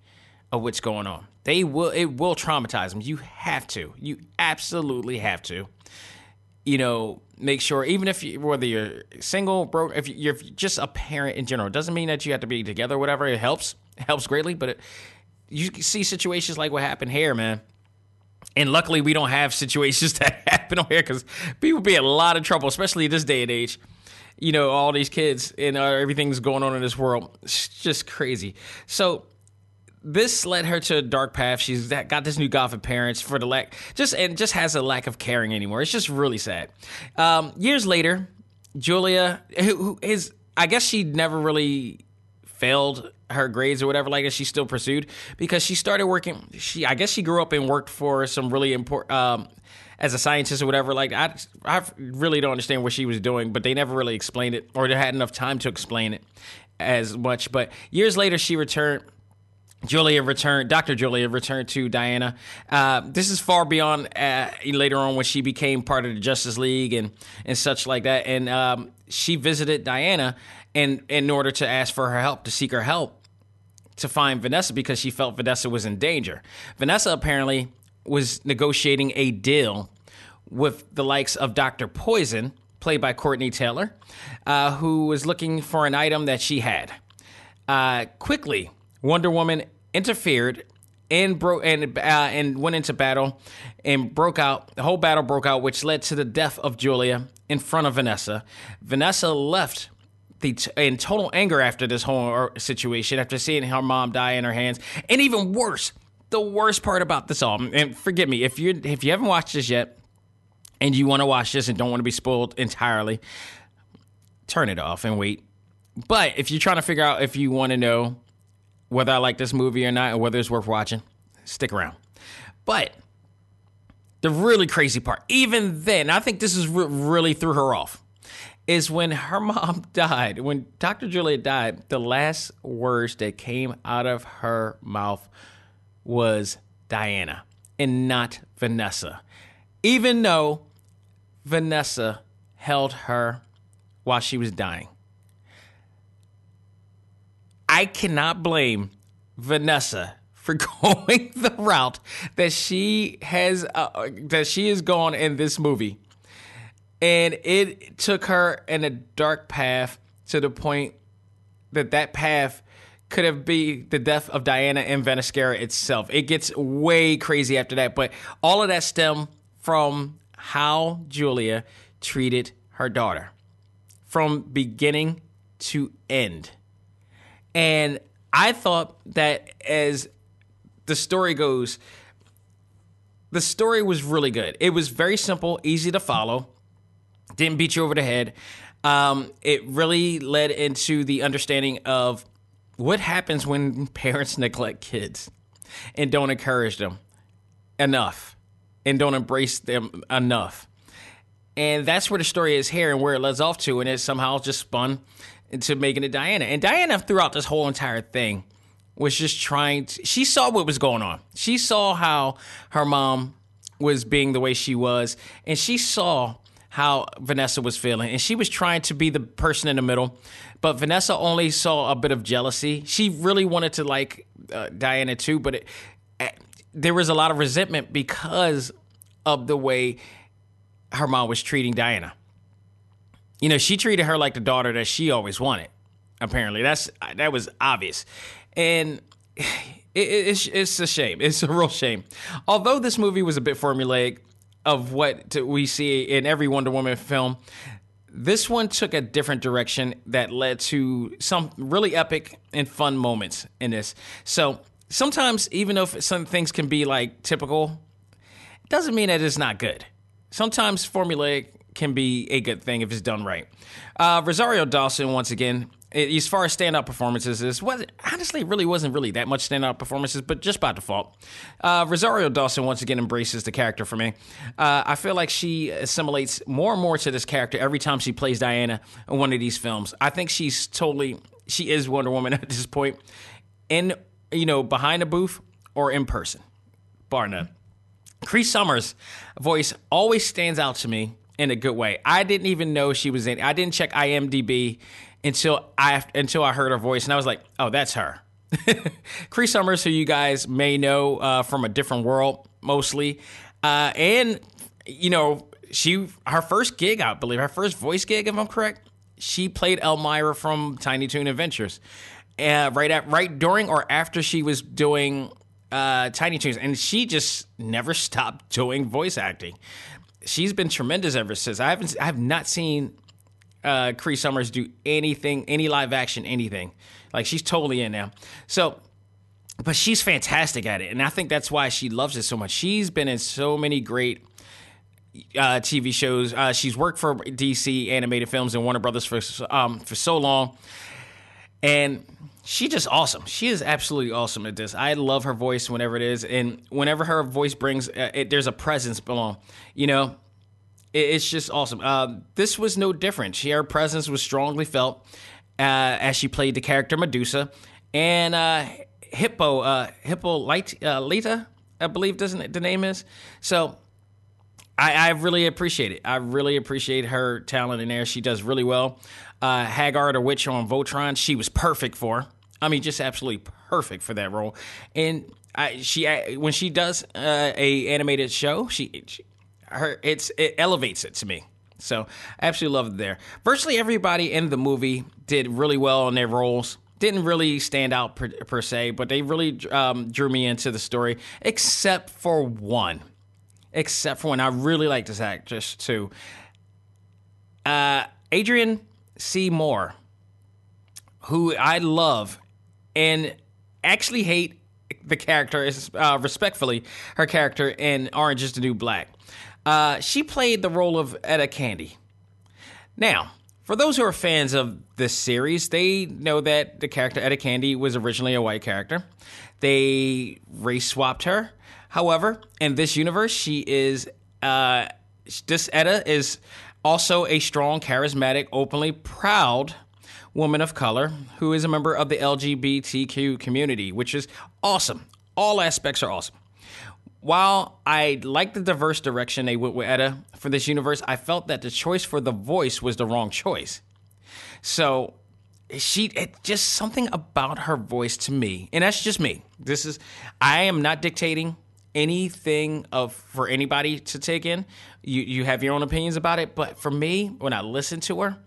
of what's going on. They will it will traumatize them. You have to. You absolutely have to. You know, make sure even if you whether you're single, broke, if you're just a parent in general, it doesn't mean that you have to be together. Whatever it helps, it helps greatly. But it, you see situations like what happened here, man. And luckily, we don't have situations <laughs> that happen on here because people be in a lot of trouble, especially this day and age. You know, all these kids and uh, everything's going on in this world. It's just crazy. So this led her to a dark path. She's got this new gothic parents for the lack, just and just has a lack of caring anymore. It's just really sad. Um, years later, Julia, who, who is, I guess she never really failed her grades or whatever like. She still pursued because she started working. She, I guess, she grew up and worked for some really important. Um, as a scientist or whatever, like I, I really don't understand what she was doing, but they never really explained it, or they had enough time to explain it as much. But years later, she returned Julia returned, Dr. Julia returned to Diana. Uh, this is far beyond uh, later on when she became part of the Justice League and, and such like that. And um, she visited Diana in, in order to ask for her help, to seek her help to find Vanessa because she felt Vanessa was in danger. Vanessa apparently was negotiating a deal with the likes of Dr. Poison, played by Courtenay Taylor, uh, who was looking for an item that she had. Uh, quickly, Wonder Woman interfered and broke and uh, and went into battle and broke out. The whole battle broke out, which led to the death of Julia in front of Vanessa. Vanessa left the t- in total anger after this whole situation, after seeing her mom die in her hands, and even worse, the worst part about this all. And forgive me if you if you haven't watched this yet, and you want to watch this and don't want to be spoiled entirely, turn it off and wait. But if you're trying to figure out if you want to know whether I like this movie or not, or whether it's worth watching, stick around. But the really crazy part, even then, I think this is what really threw her off, is when her <laughs> mom died. When Dr. Julia died, the last words that came out of her mouth was Diana and not Vanessa. Even though Vanessa held her while she was dying. I cannot blame Vanessa for <laughs> going the route that she has uh, that she has gone in this movie. And it took her in a dark path to the point that that path could have been the death of Diana and Themyscira itself. It gets way crazy after that, but all of that stem from how Julia treated her daughter from beginning to end. And I thought that as the story goes, the story was really good. It was very simple, easy to follow, didn't beat you over the head. Um, it really led into the understanding of what happens when <laughs> parents neglect kids and don't encourage them enough and don't embrace them enough. And that's where the story is here and where it leads off to, and it somehow just spun into making it Diana. And Diana, throughout this whole entire thing, was just trying to, she saw what was going on. She saw how her mom was being the way she was, and she saw how Vanessa was feeling. And she was trying to be the person in the middle, but Vanessa only saw a bit of jealousy. She really wanted to like uh, Diana too, but it, uh, there was a lot of resentment because of the way her mom was treating Diana you know, she treated her like the daughter that she always wanted. Apparently, that's that was obvious, and <sighs> it, it's it's a shame. It's a real shame. Although this movie was a bit formulaic of what we see in every Wonder Woman film, this one took a different direction that led to some really epic and fun moments in this. So sometimes, even if some things can be like typical, it doesn't mean that it's not good. Sometimes formulaic can be a good thing if it's done right. Uh, Rosario Dawson, once again, as far as standout performances, this was honestly really wasn't really that much standout performances, but just by default. Uh, Rosario Dawson once again embraces the character for me. Uh, I feel like she assimilates more and more to this character every time she plays Diana in one of these films. I think she's totally she is Wonder Woman <laughs> at this point, in you know behind a booth or in person, bar none. Cree Summers' voice always stands out to me in a good way. I didn't even know she was in. I didn't check IMDb until I until I heard her voice, and I was like, "Oh, that's her. <laughs> Cree Summers, who you guys may know uh, from a different world, mostly, uh, and you know she her first gig, I believe, her first voice gig, if I'm correct, she played Elmyra from Tiny Toon Adventures, uh, right at right during or after she was doing uh, Tiny Toons, and she just never stopped doing voice acting. She's been tremendous ever since. I haven't, I have not seen uh, Cree Summers do anything, any live action, anything. Like she's totally in now. So, but she's fantastic at it, and I think that's why she loves it so much. She's been in so many great uh, TV shows. Uh, she's worked for DC animated films and Warner Brothers for um, for so long, and she just awesome. She is absolutely awesome at this. I love her voice whenever it is, and whenever her voice brings, uh, it, there's a presence belong. You know, it, it's just awesome. Uh, this was no different. She her presence was strongly felt uh, as she played the character Medusa, and uh, Hippo uh, uh, Lita, I believe doesn't the name is. So I, I, really appreciate it. I really appreciate her talent in there. She does really well. Uh, Haggar the Witch on Voltron, she was perfect for. I mean, just absolutely perfect for that role. And I, she when she does uh, a animated show, she, she her it's it elevates it to me. So I absolutely love it there. Virtually everybody in the movie did really well in their roles. Didn't really stand out per, per se, but they really um, drew me into the story, except for one. Except for one. I really like this actress too. Uh, Adrienne Moore, who I love and actually hate the character, uh, respectfully, her character in Orange is the New Black. Uh, she played the role of Etta Candy. Now, for those who are fans of this series, they know that the character Etta Candy was originally a white character. They race swapped her. However, in this universe, she is uh, this Etta is also a strong, charismatic, openly proud woman of color who is a member of the LGBTQ community, which is awesome. All aspects are awesome. While I like the diverse direction they went with Etta for this universe, I felt that the choice for the voice was the wrong choice. So she it just something about her voice to me, and that's just me. This is I am not dictating anything of for anybody to take in. You you have your own opinions about it, but for me, when I listened to her,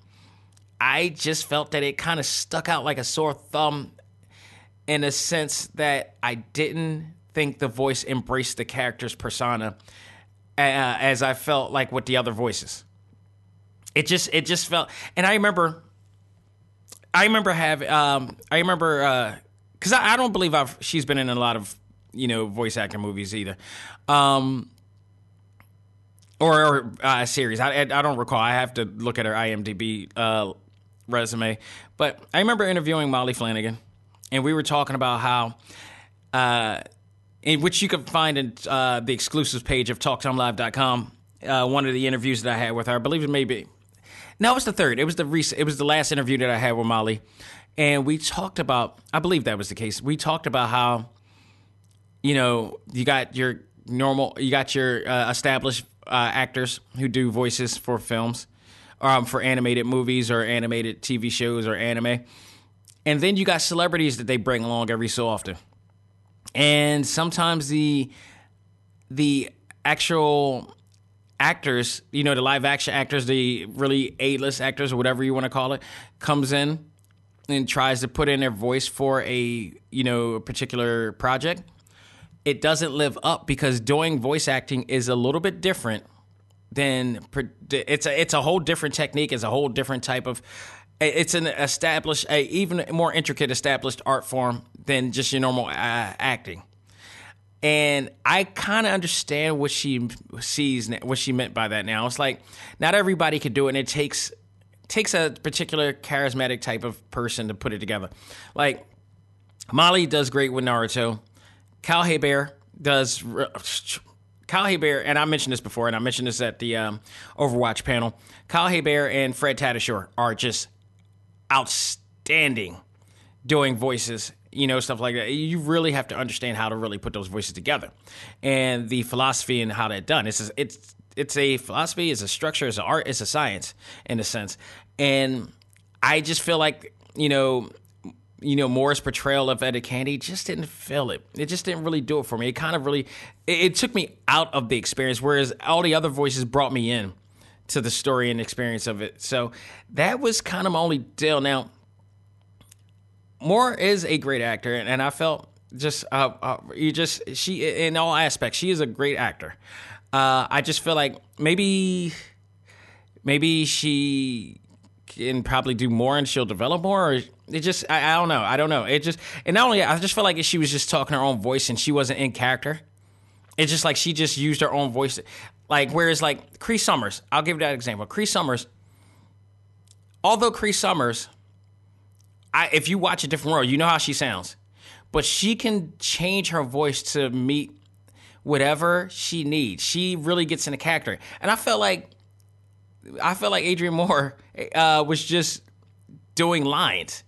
I just felt that it kind of stuck out like a sore thumb in a sense that I didn't think the voice embraced the character's persona uh, as I felt like with the other voices. It just it just felt, and I remember, I remember have um, I remember because uh, I, I, don't believe I've she's been in a lot of you know voice acting movies either. Um, or, or uh, series. I, I don't recall. I have to look at her IMDb uh, resume. But I remember interviewing Maile Flanagan, and we were talking about how, uh, in which you can find in uh, the exclusives page of TalkTimeLive.com. Uh, one of the interviews that I had with her, I believe it may be. No, it was the third. It was the recent. It was the last interview that I had with Maile, and we talked about. I believe that was the case. We talked about how, you know, you got your normal, you got your uh, established uh, actors who do voices for films, um, for animated movies or animated TV shows or anime. And then you got celebrities that they bring along every so often. And sometimes the the actual actors, you know, the live action actors, the really A-list actors or whatever you want to call it, comes in and tries to put in their voice for a, you know, a particular project. It doesn't live up because doing voice acting is a little bit different than it's a it's a whole different technique. It's a whole different type of. It's an established, a even more intricate established art form than just your normal uh, acting. And I kind of understand what she sees, what she meant by that. Now it's like not everybody could do it, and it takes takes a particular charismatic type of person to put it together. Like Maile does great with Naruto. Kal Hebert does Kyle Hebert, and I mentioned this before, and I mentioned this at the um, Overwatch panel. Kyle Hebert and Fred Tatasciore are just outstanding doing voices, you know, stuff like that. You really have to understand how to really put those voices together, and the philosophy and how that's done. It's it's it's a philosophy, it's a structure, it's an art, it's a science in a sense, and I just feel like you know you know, Moore's portrayal of Etta Candy just didn't feel it. It just didn't really do it for me. It kind of really, it, it took me out of the experience, whereas all the other voices brought me in to the story and experience of it. So that was kind of my only deal. Now, Moore is a great actor, and, and I felt just uh, uh, you just she in all aspects she is a great actor. Uh, I just feel like maybe maybe she can probably do more and she'll develop more. Or it just I, I don't know. I don't know. It just and not only I just felt like she was just talking her own voice and she wasn't in character. It's just like she just used her own voice. Like whereas like Cree Summers, I'll give that example. Cree Summers, although Cree Summers, I if you watch a different world, you know how she sounds, but she can change her voice to meet whatever she needs. She really gets in the character, and I felt like I felt like Adrienne Moore uh, was just doing lines.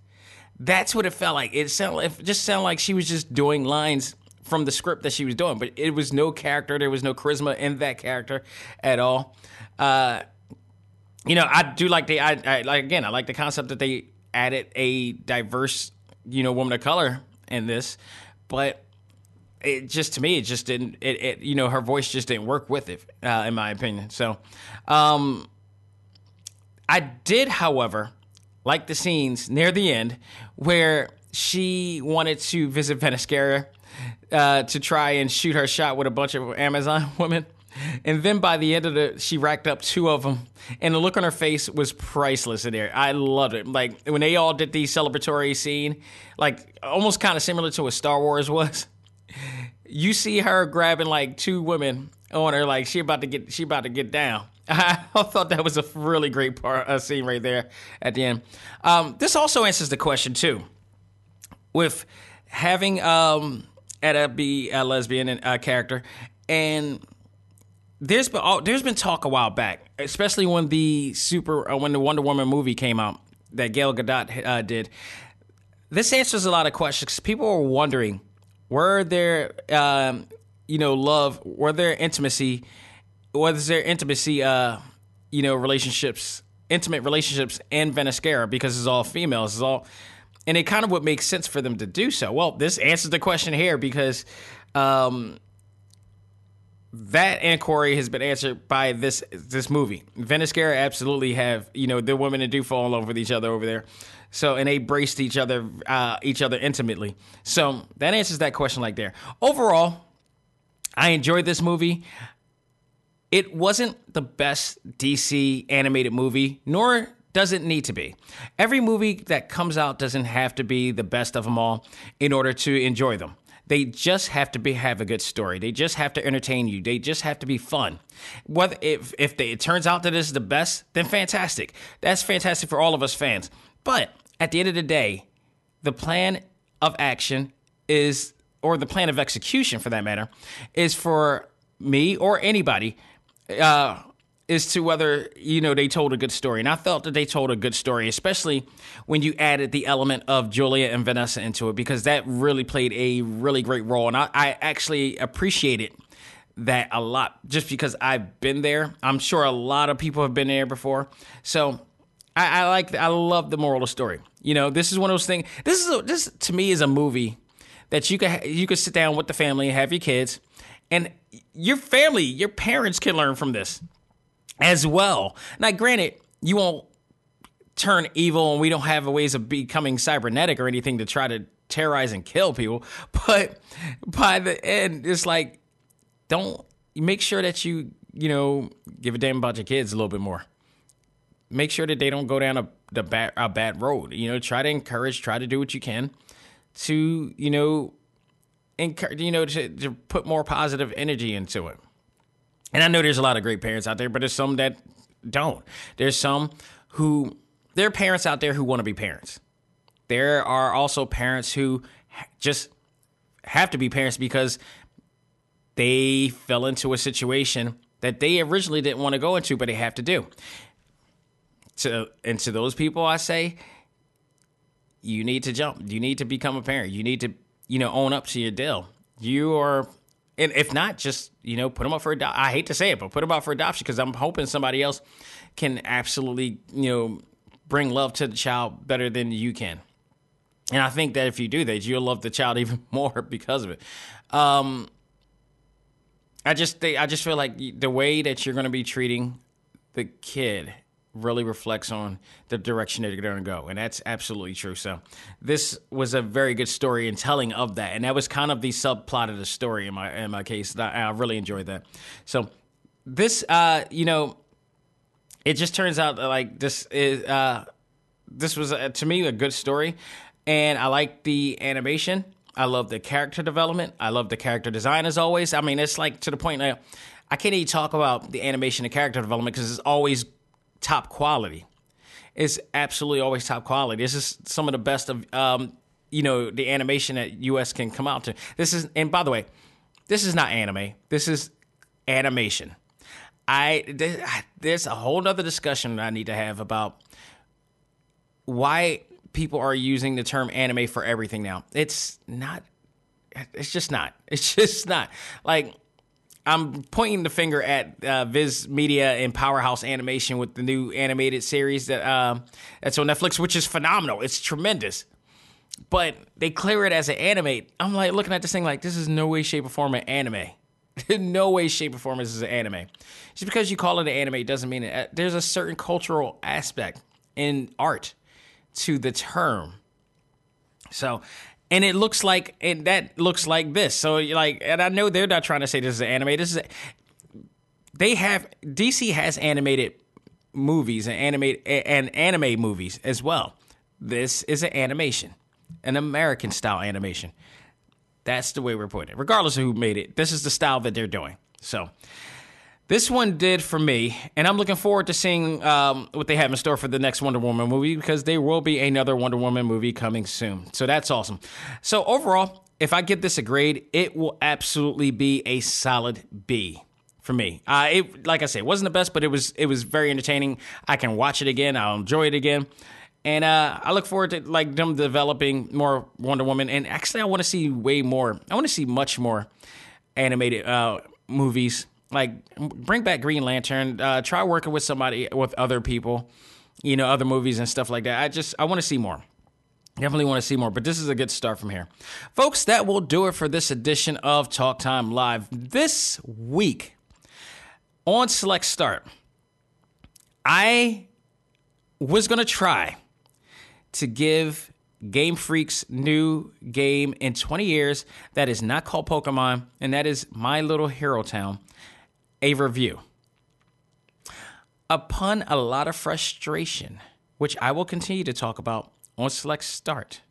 That's what it felt like. It sounded it just sounded like she was just doing lines from the script that she was doing, but it was no character. There was no charisma in that character at all. Uh, you know, I do like the I, I like again. I like the concept that they added a diverse, you know, woman of color in this, but it just to me it just didn't it, it you know her voice just didn't work with it uh, in my opinion. So, um, I did, however, like the scenes near the end where she wanted to visit Themyscira uh, to try and shoot her shot with a bunch of Amazon <laughs> women. And then by the end of the, she racked up two of them, and the look on her face was priceless in there. I loved it. Like when they all did the celebratory scene, like almost kind of similar to what Star Wars was. You see her grabbing like two women on her, like she about to get, she about to get down. <laughs> I thought that was a really great part, uh, scene right there at the end. Um, this also answers the question too, with having um, Etta be a lesbian and, uh, character, and there's been there's been talk a while back, especially when the super uh, when the Wonder Woman movie came out that Gal Gadot uh, did. This answers a lot of questions. People are wondering, were there, um, you know, love, were there intimacy, was there intimacy, uh, you know, relationships, intimate relationships in Themyscira because it's all females, it's all, and it kind of would make sense for them to do so. Well, this answers the question here because. Um, that inquiry has been answered by this this movie. Themyscira absolutely have you know the women that do fall in love with each other over there. So and they braced each other uh, each other intimately. So that answers that question like there. Overall, I enjoyed this movie. It wasn't the best DC animated movie, nor does it need to be. Every movie that comes out doesn't have to be the best of them all in order to enjoy them. They just have to be have a good story. They just have to entertain you. They just have to be fun. Whether if if they, it turns out that is the best, then fantastic. That's fantastic for all of us fans. But at the end of the day, the plan of action is or the plan of execution for that matter is for me or anybody uh, is to whether you know they told a good story. And i felt that they told a good story especially when you added the element of julia and vanessa into it because that really played a really great role. And i, I actually appreciated that a lot just because i've been there. I'm sure a lot of people have been there before. So i, I like i love the moral of the story. You know this is one of those things this is a, this to me is a movie that you could you could sit down with the family have your kids and your family your parents can learn from this as well. Now, granted, you won't turn evil and we don't have ways of becoming cybernetic or anything to try to terrorize and kill people. <laughs> But by the end, it's like, don't make sure that you, you know, give a damn about your kids a little bit more. Make sure that they don't go down a, the bad, a bad road. You know, try to encourage, try to do what you can to, you know, encourage, you know, to, to put more positive energy into it. And I know there's a lot of great parents out there, but there's some that don't. There's some who there are parents out there who want to be parents. There are also parents who just have to be parents because they fell into a situation that they originally didn't want to go into, but they have to do. To and to those people, I say, you need to jump. You need to become a parent. You need to, you know, own up to your deal. You are and if not, just you know, put them up for adoption. I hate to say it, but put them up for adoption because I'm hoping somebody else can absolutely you know bring love to the child better than you can. And I think that if you do that, you'll love the child <laughs> even more because of it. Um, I just think, I just feel like the way that you're going to be treating the kid really reflects on the direction that you're going to go, and that's absolutely true. So, this was a very good story in telling of that, and that was kind of the subplot of the story in my in my case. I, I really enjoyed that. So, this, uh, you know, it just turns out that, like this is uh, this was uh, to me a good story, and I like the animation. I love the character development. I love the character design as always. I mean, it's like to the point now. I can't even talk about the animation and character development because it's always top quality. It's absolutely always top quality. This is some of the best of um, you know the animation that US can come out to. This is and by the way, this is not anime. This is animation. I there's a whole other discussion I need to have about why people are using the term anime for everything now. It's not. It's just not. It's <laughs> just not. Like I'm pointing the finger at uh, Viz Media and Powerhouse Animation with the new animated series that uh, that's on Netflix, which is phenomenal. It's tremendous. But they clear it as an anime. I'm like looking at this thing like this is no way, shape, or form an anime. <laughs> no way, shape, or form this is an anime. Just because you call it an anime doesn't mean it. Uh, there's a certain cultural aspect in art to the term. So, and it looks like and that looks like this. So, like, and I know they're not trying to say this is an anime. This is a, they have DC has animated movies and animate and anime movies as well. This is an animation, an American style animation. That's the way we're putting it. Regardless of who made it, this is the style that they're doing. So, this one did for me, and I'm looking forward to seeing um, what they have in store for the next Wonder Woman movie because there will be another Wonder Woman movie coming soon. So that's awesome. So overall, if I give this a grade, it will absolutely be a solid B for me. Uh, it, like I said, it wasn't the best, but it was it was very entertaining. I can watch it again. I'll enjoy it again. And uh, I look forward to like them developing more Wonder Woman. And actually, I want to see way more. I want to see much more animated uh, movies like bring back Green Lantern. Uh, try working with somebody with other people, you know, other movies and stuff like that. I just I want to see more. Definitely want to see more, but this is a good start from here. Folks, that will do it for this edition of Talk Time Live. This week on Select Start, I was going to try to give Game Freak's new game in 20 years that is not called Pokemon, and that is My Little Hero Town a review. Upon a lot of frustration, which I will continue to talk about on Select Start,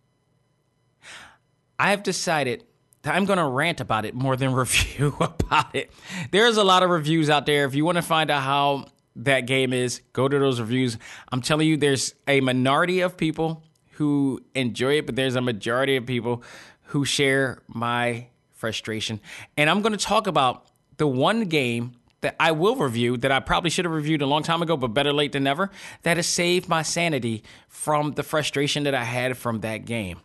I have decided that I'm going to rant about it more than <laughs> review about it. There's a lot of reviews out there. If you want to find out how that game is, go to those reviews. I'm telling you, there's a minority of people who enjoy it, but there's a majority of people who share my frustration. And I'm going to talk about the one game that I will review that I probably should have reviewed a long time ago, but better late than never, that has saved my sanity from the frustration that I had from that game.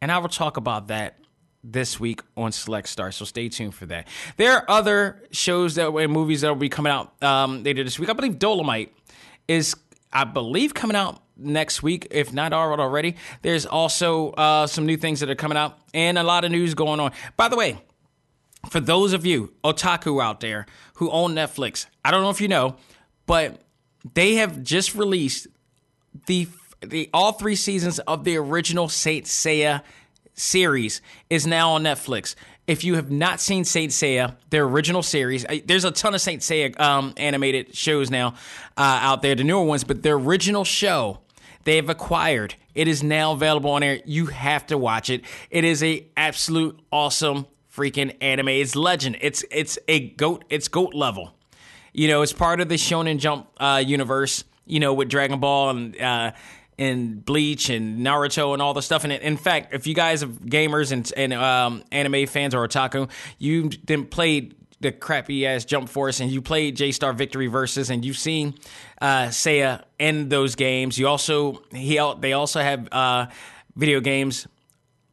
And I will talk about that this week on Select Start, so stay tuned for that. There are other shows that and movies that will be coming out um, later this week. I believe Dolomite is, I believe, coming out next week, if not already. There's also uh, some new things that are coming out and a lot of news going on. By the way, for those of you otaku out there who own Netflix, I don't know if you know, but they have just released the the all three seasons of the original Saint Seiya series is now on Netflix. If you have not seen Saint Seiya, their original series, there's a ton of Saint Seiya um, animated shows now uh, out there, the newer ones, but their original show they have acquired. It is now available on air. You have to watch it. It is a absolute awesome freaking anime. It's legend. It's it's a goat. It's goat level. You know, it's part of the Shonen Jump uh, universe. You know, with Dragon Ball and uh, and Bleach and Naruto and all the stuff it. In fact, if you guys are gamers and, and um, anime fans or otaku, you then played the crappy ass Jump Force and you played J Star Victory Versus and you've seen uh, Seiya in those games. You also he they also have uh, video games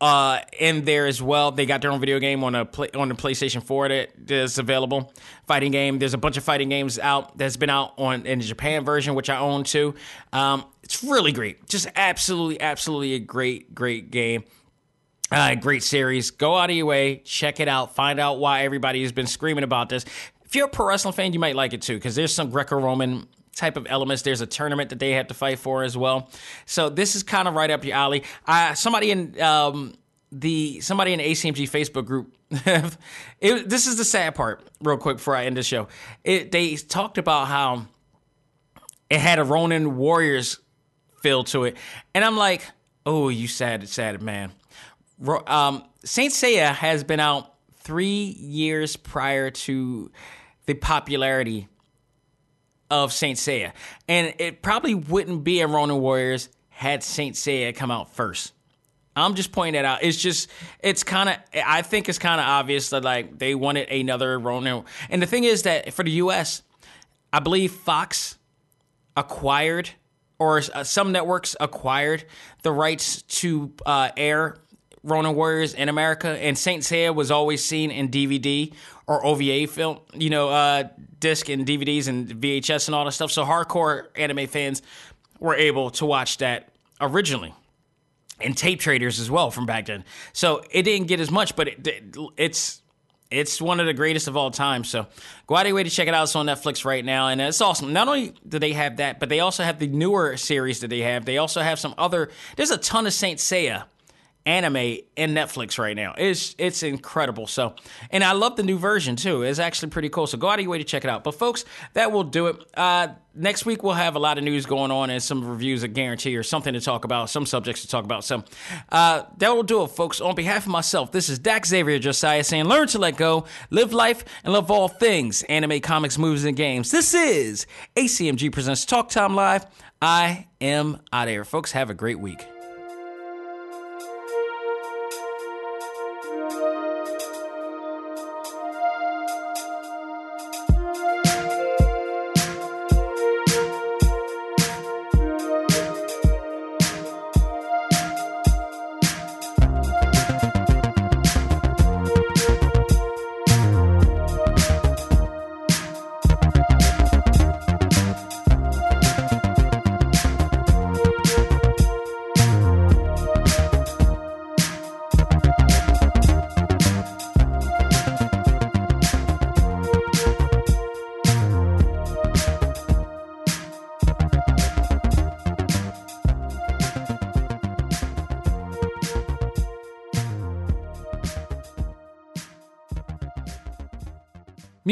uh, in there as well. They got their own video game on a play, on the PlayStation 4 that is available. Fighting game. There's a bunch of fighting games out that's been out on in the Japan version, which I own too. Um, it's really great. Just absolutely, absolutely a great, great game. Uh, great series. Go out of your way, check it out, find out why everybody has been screaming about this. If you're a pro wrestling fan, you might like it too, because there's some Greco-Roman type of elements. There's a tournament that they had to fight for as well. So this is kind of right up your alley. Uh, somebody in um, the somebody in the ACMG Facebook group. <laughs> it, this is the sad part, real quick before I end the show. It, they talked about how it had a Ronin Warriors feel to it, and I'm like, oh, you sad, sad man. Um, Saint Seiya has been out three years prior to the popularity of Saint Seiya, and it probably wouldn't be a Ronin Warriors had Saint Seiya come out first. I'm just pointing that out. It's just, it's kind of, I think it's kind of obvious that like they wanted another Ronin. And the thing is that for the U.S., I believe Fox acquired or uh, some networks acquired the rights to uh, air Ronin Warriors in America, and Saint Seiya was always seen in DVD or OVA film, you know, uh, disc and DVDs and VHS and all that stuff. So hardcore anime fans were able to watch that originally. And tape traders as well from back then. So it didn't get as much, but it, it's it's one of the greatest of all time. So go out of your way to check it out. It's on Netflix right now, and it's awesome. Not only do they have that, but they also have the newer series that they have. They also have some other. There's a ton of Saint Seiya anime in Netflix right now. It's it's incredible. So, and I love the new version too. It's actually pretty cool. So go out of your way to check it out. But folks, that will do it. Uh, next week we'll have a lot of news going on and some reviews, I guarantee, or something to talk about, some subjects to talk about. So uh, that will do it, folks. On behalf of myself, this is Dak Xavier Josiah saying, learn to let go, live life, and love all things anime, comics, movies, and games. This is ACMG presents Talk Time Live. I am out of here, folks. Have a great week.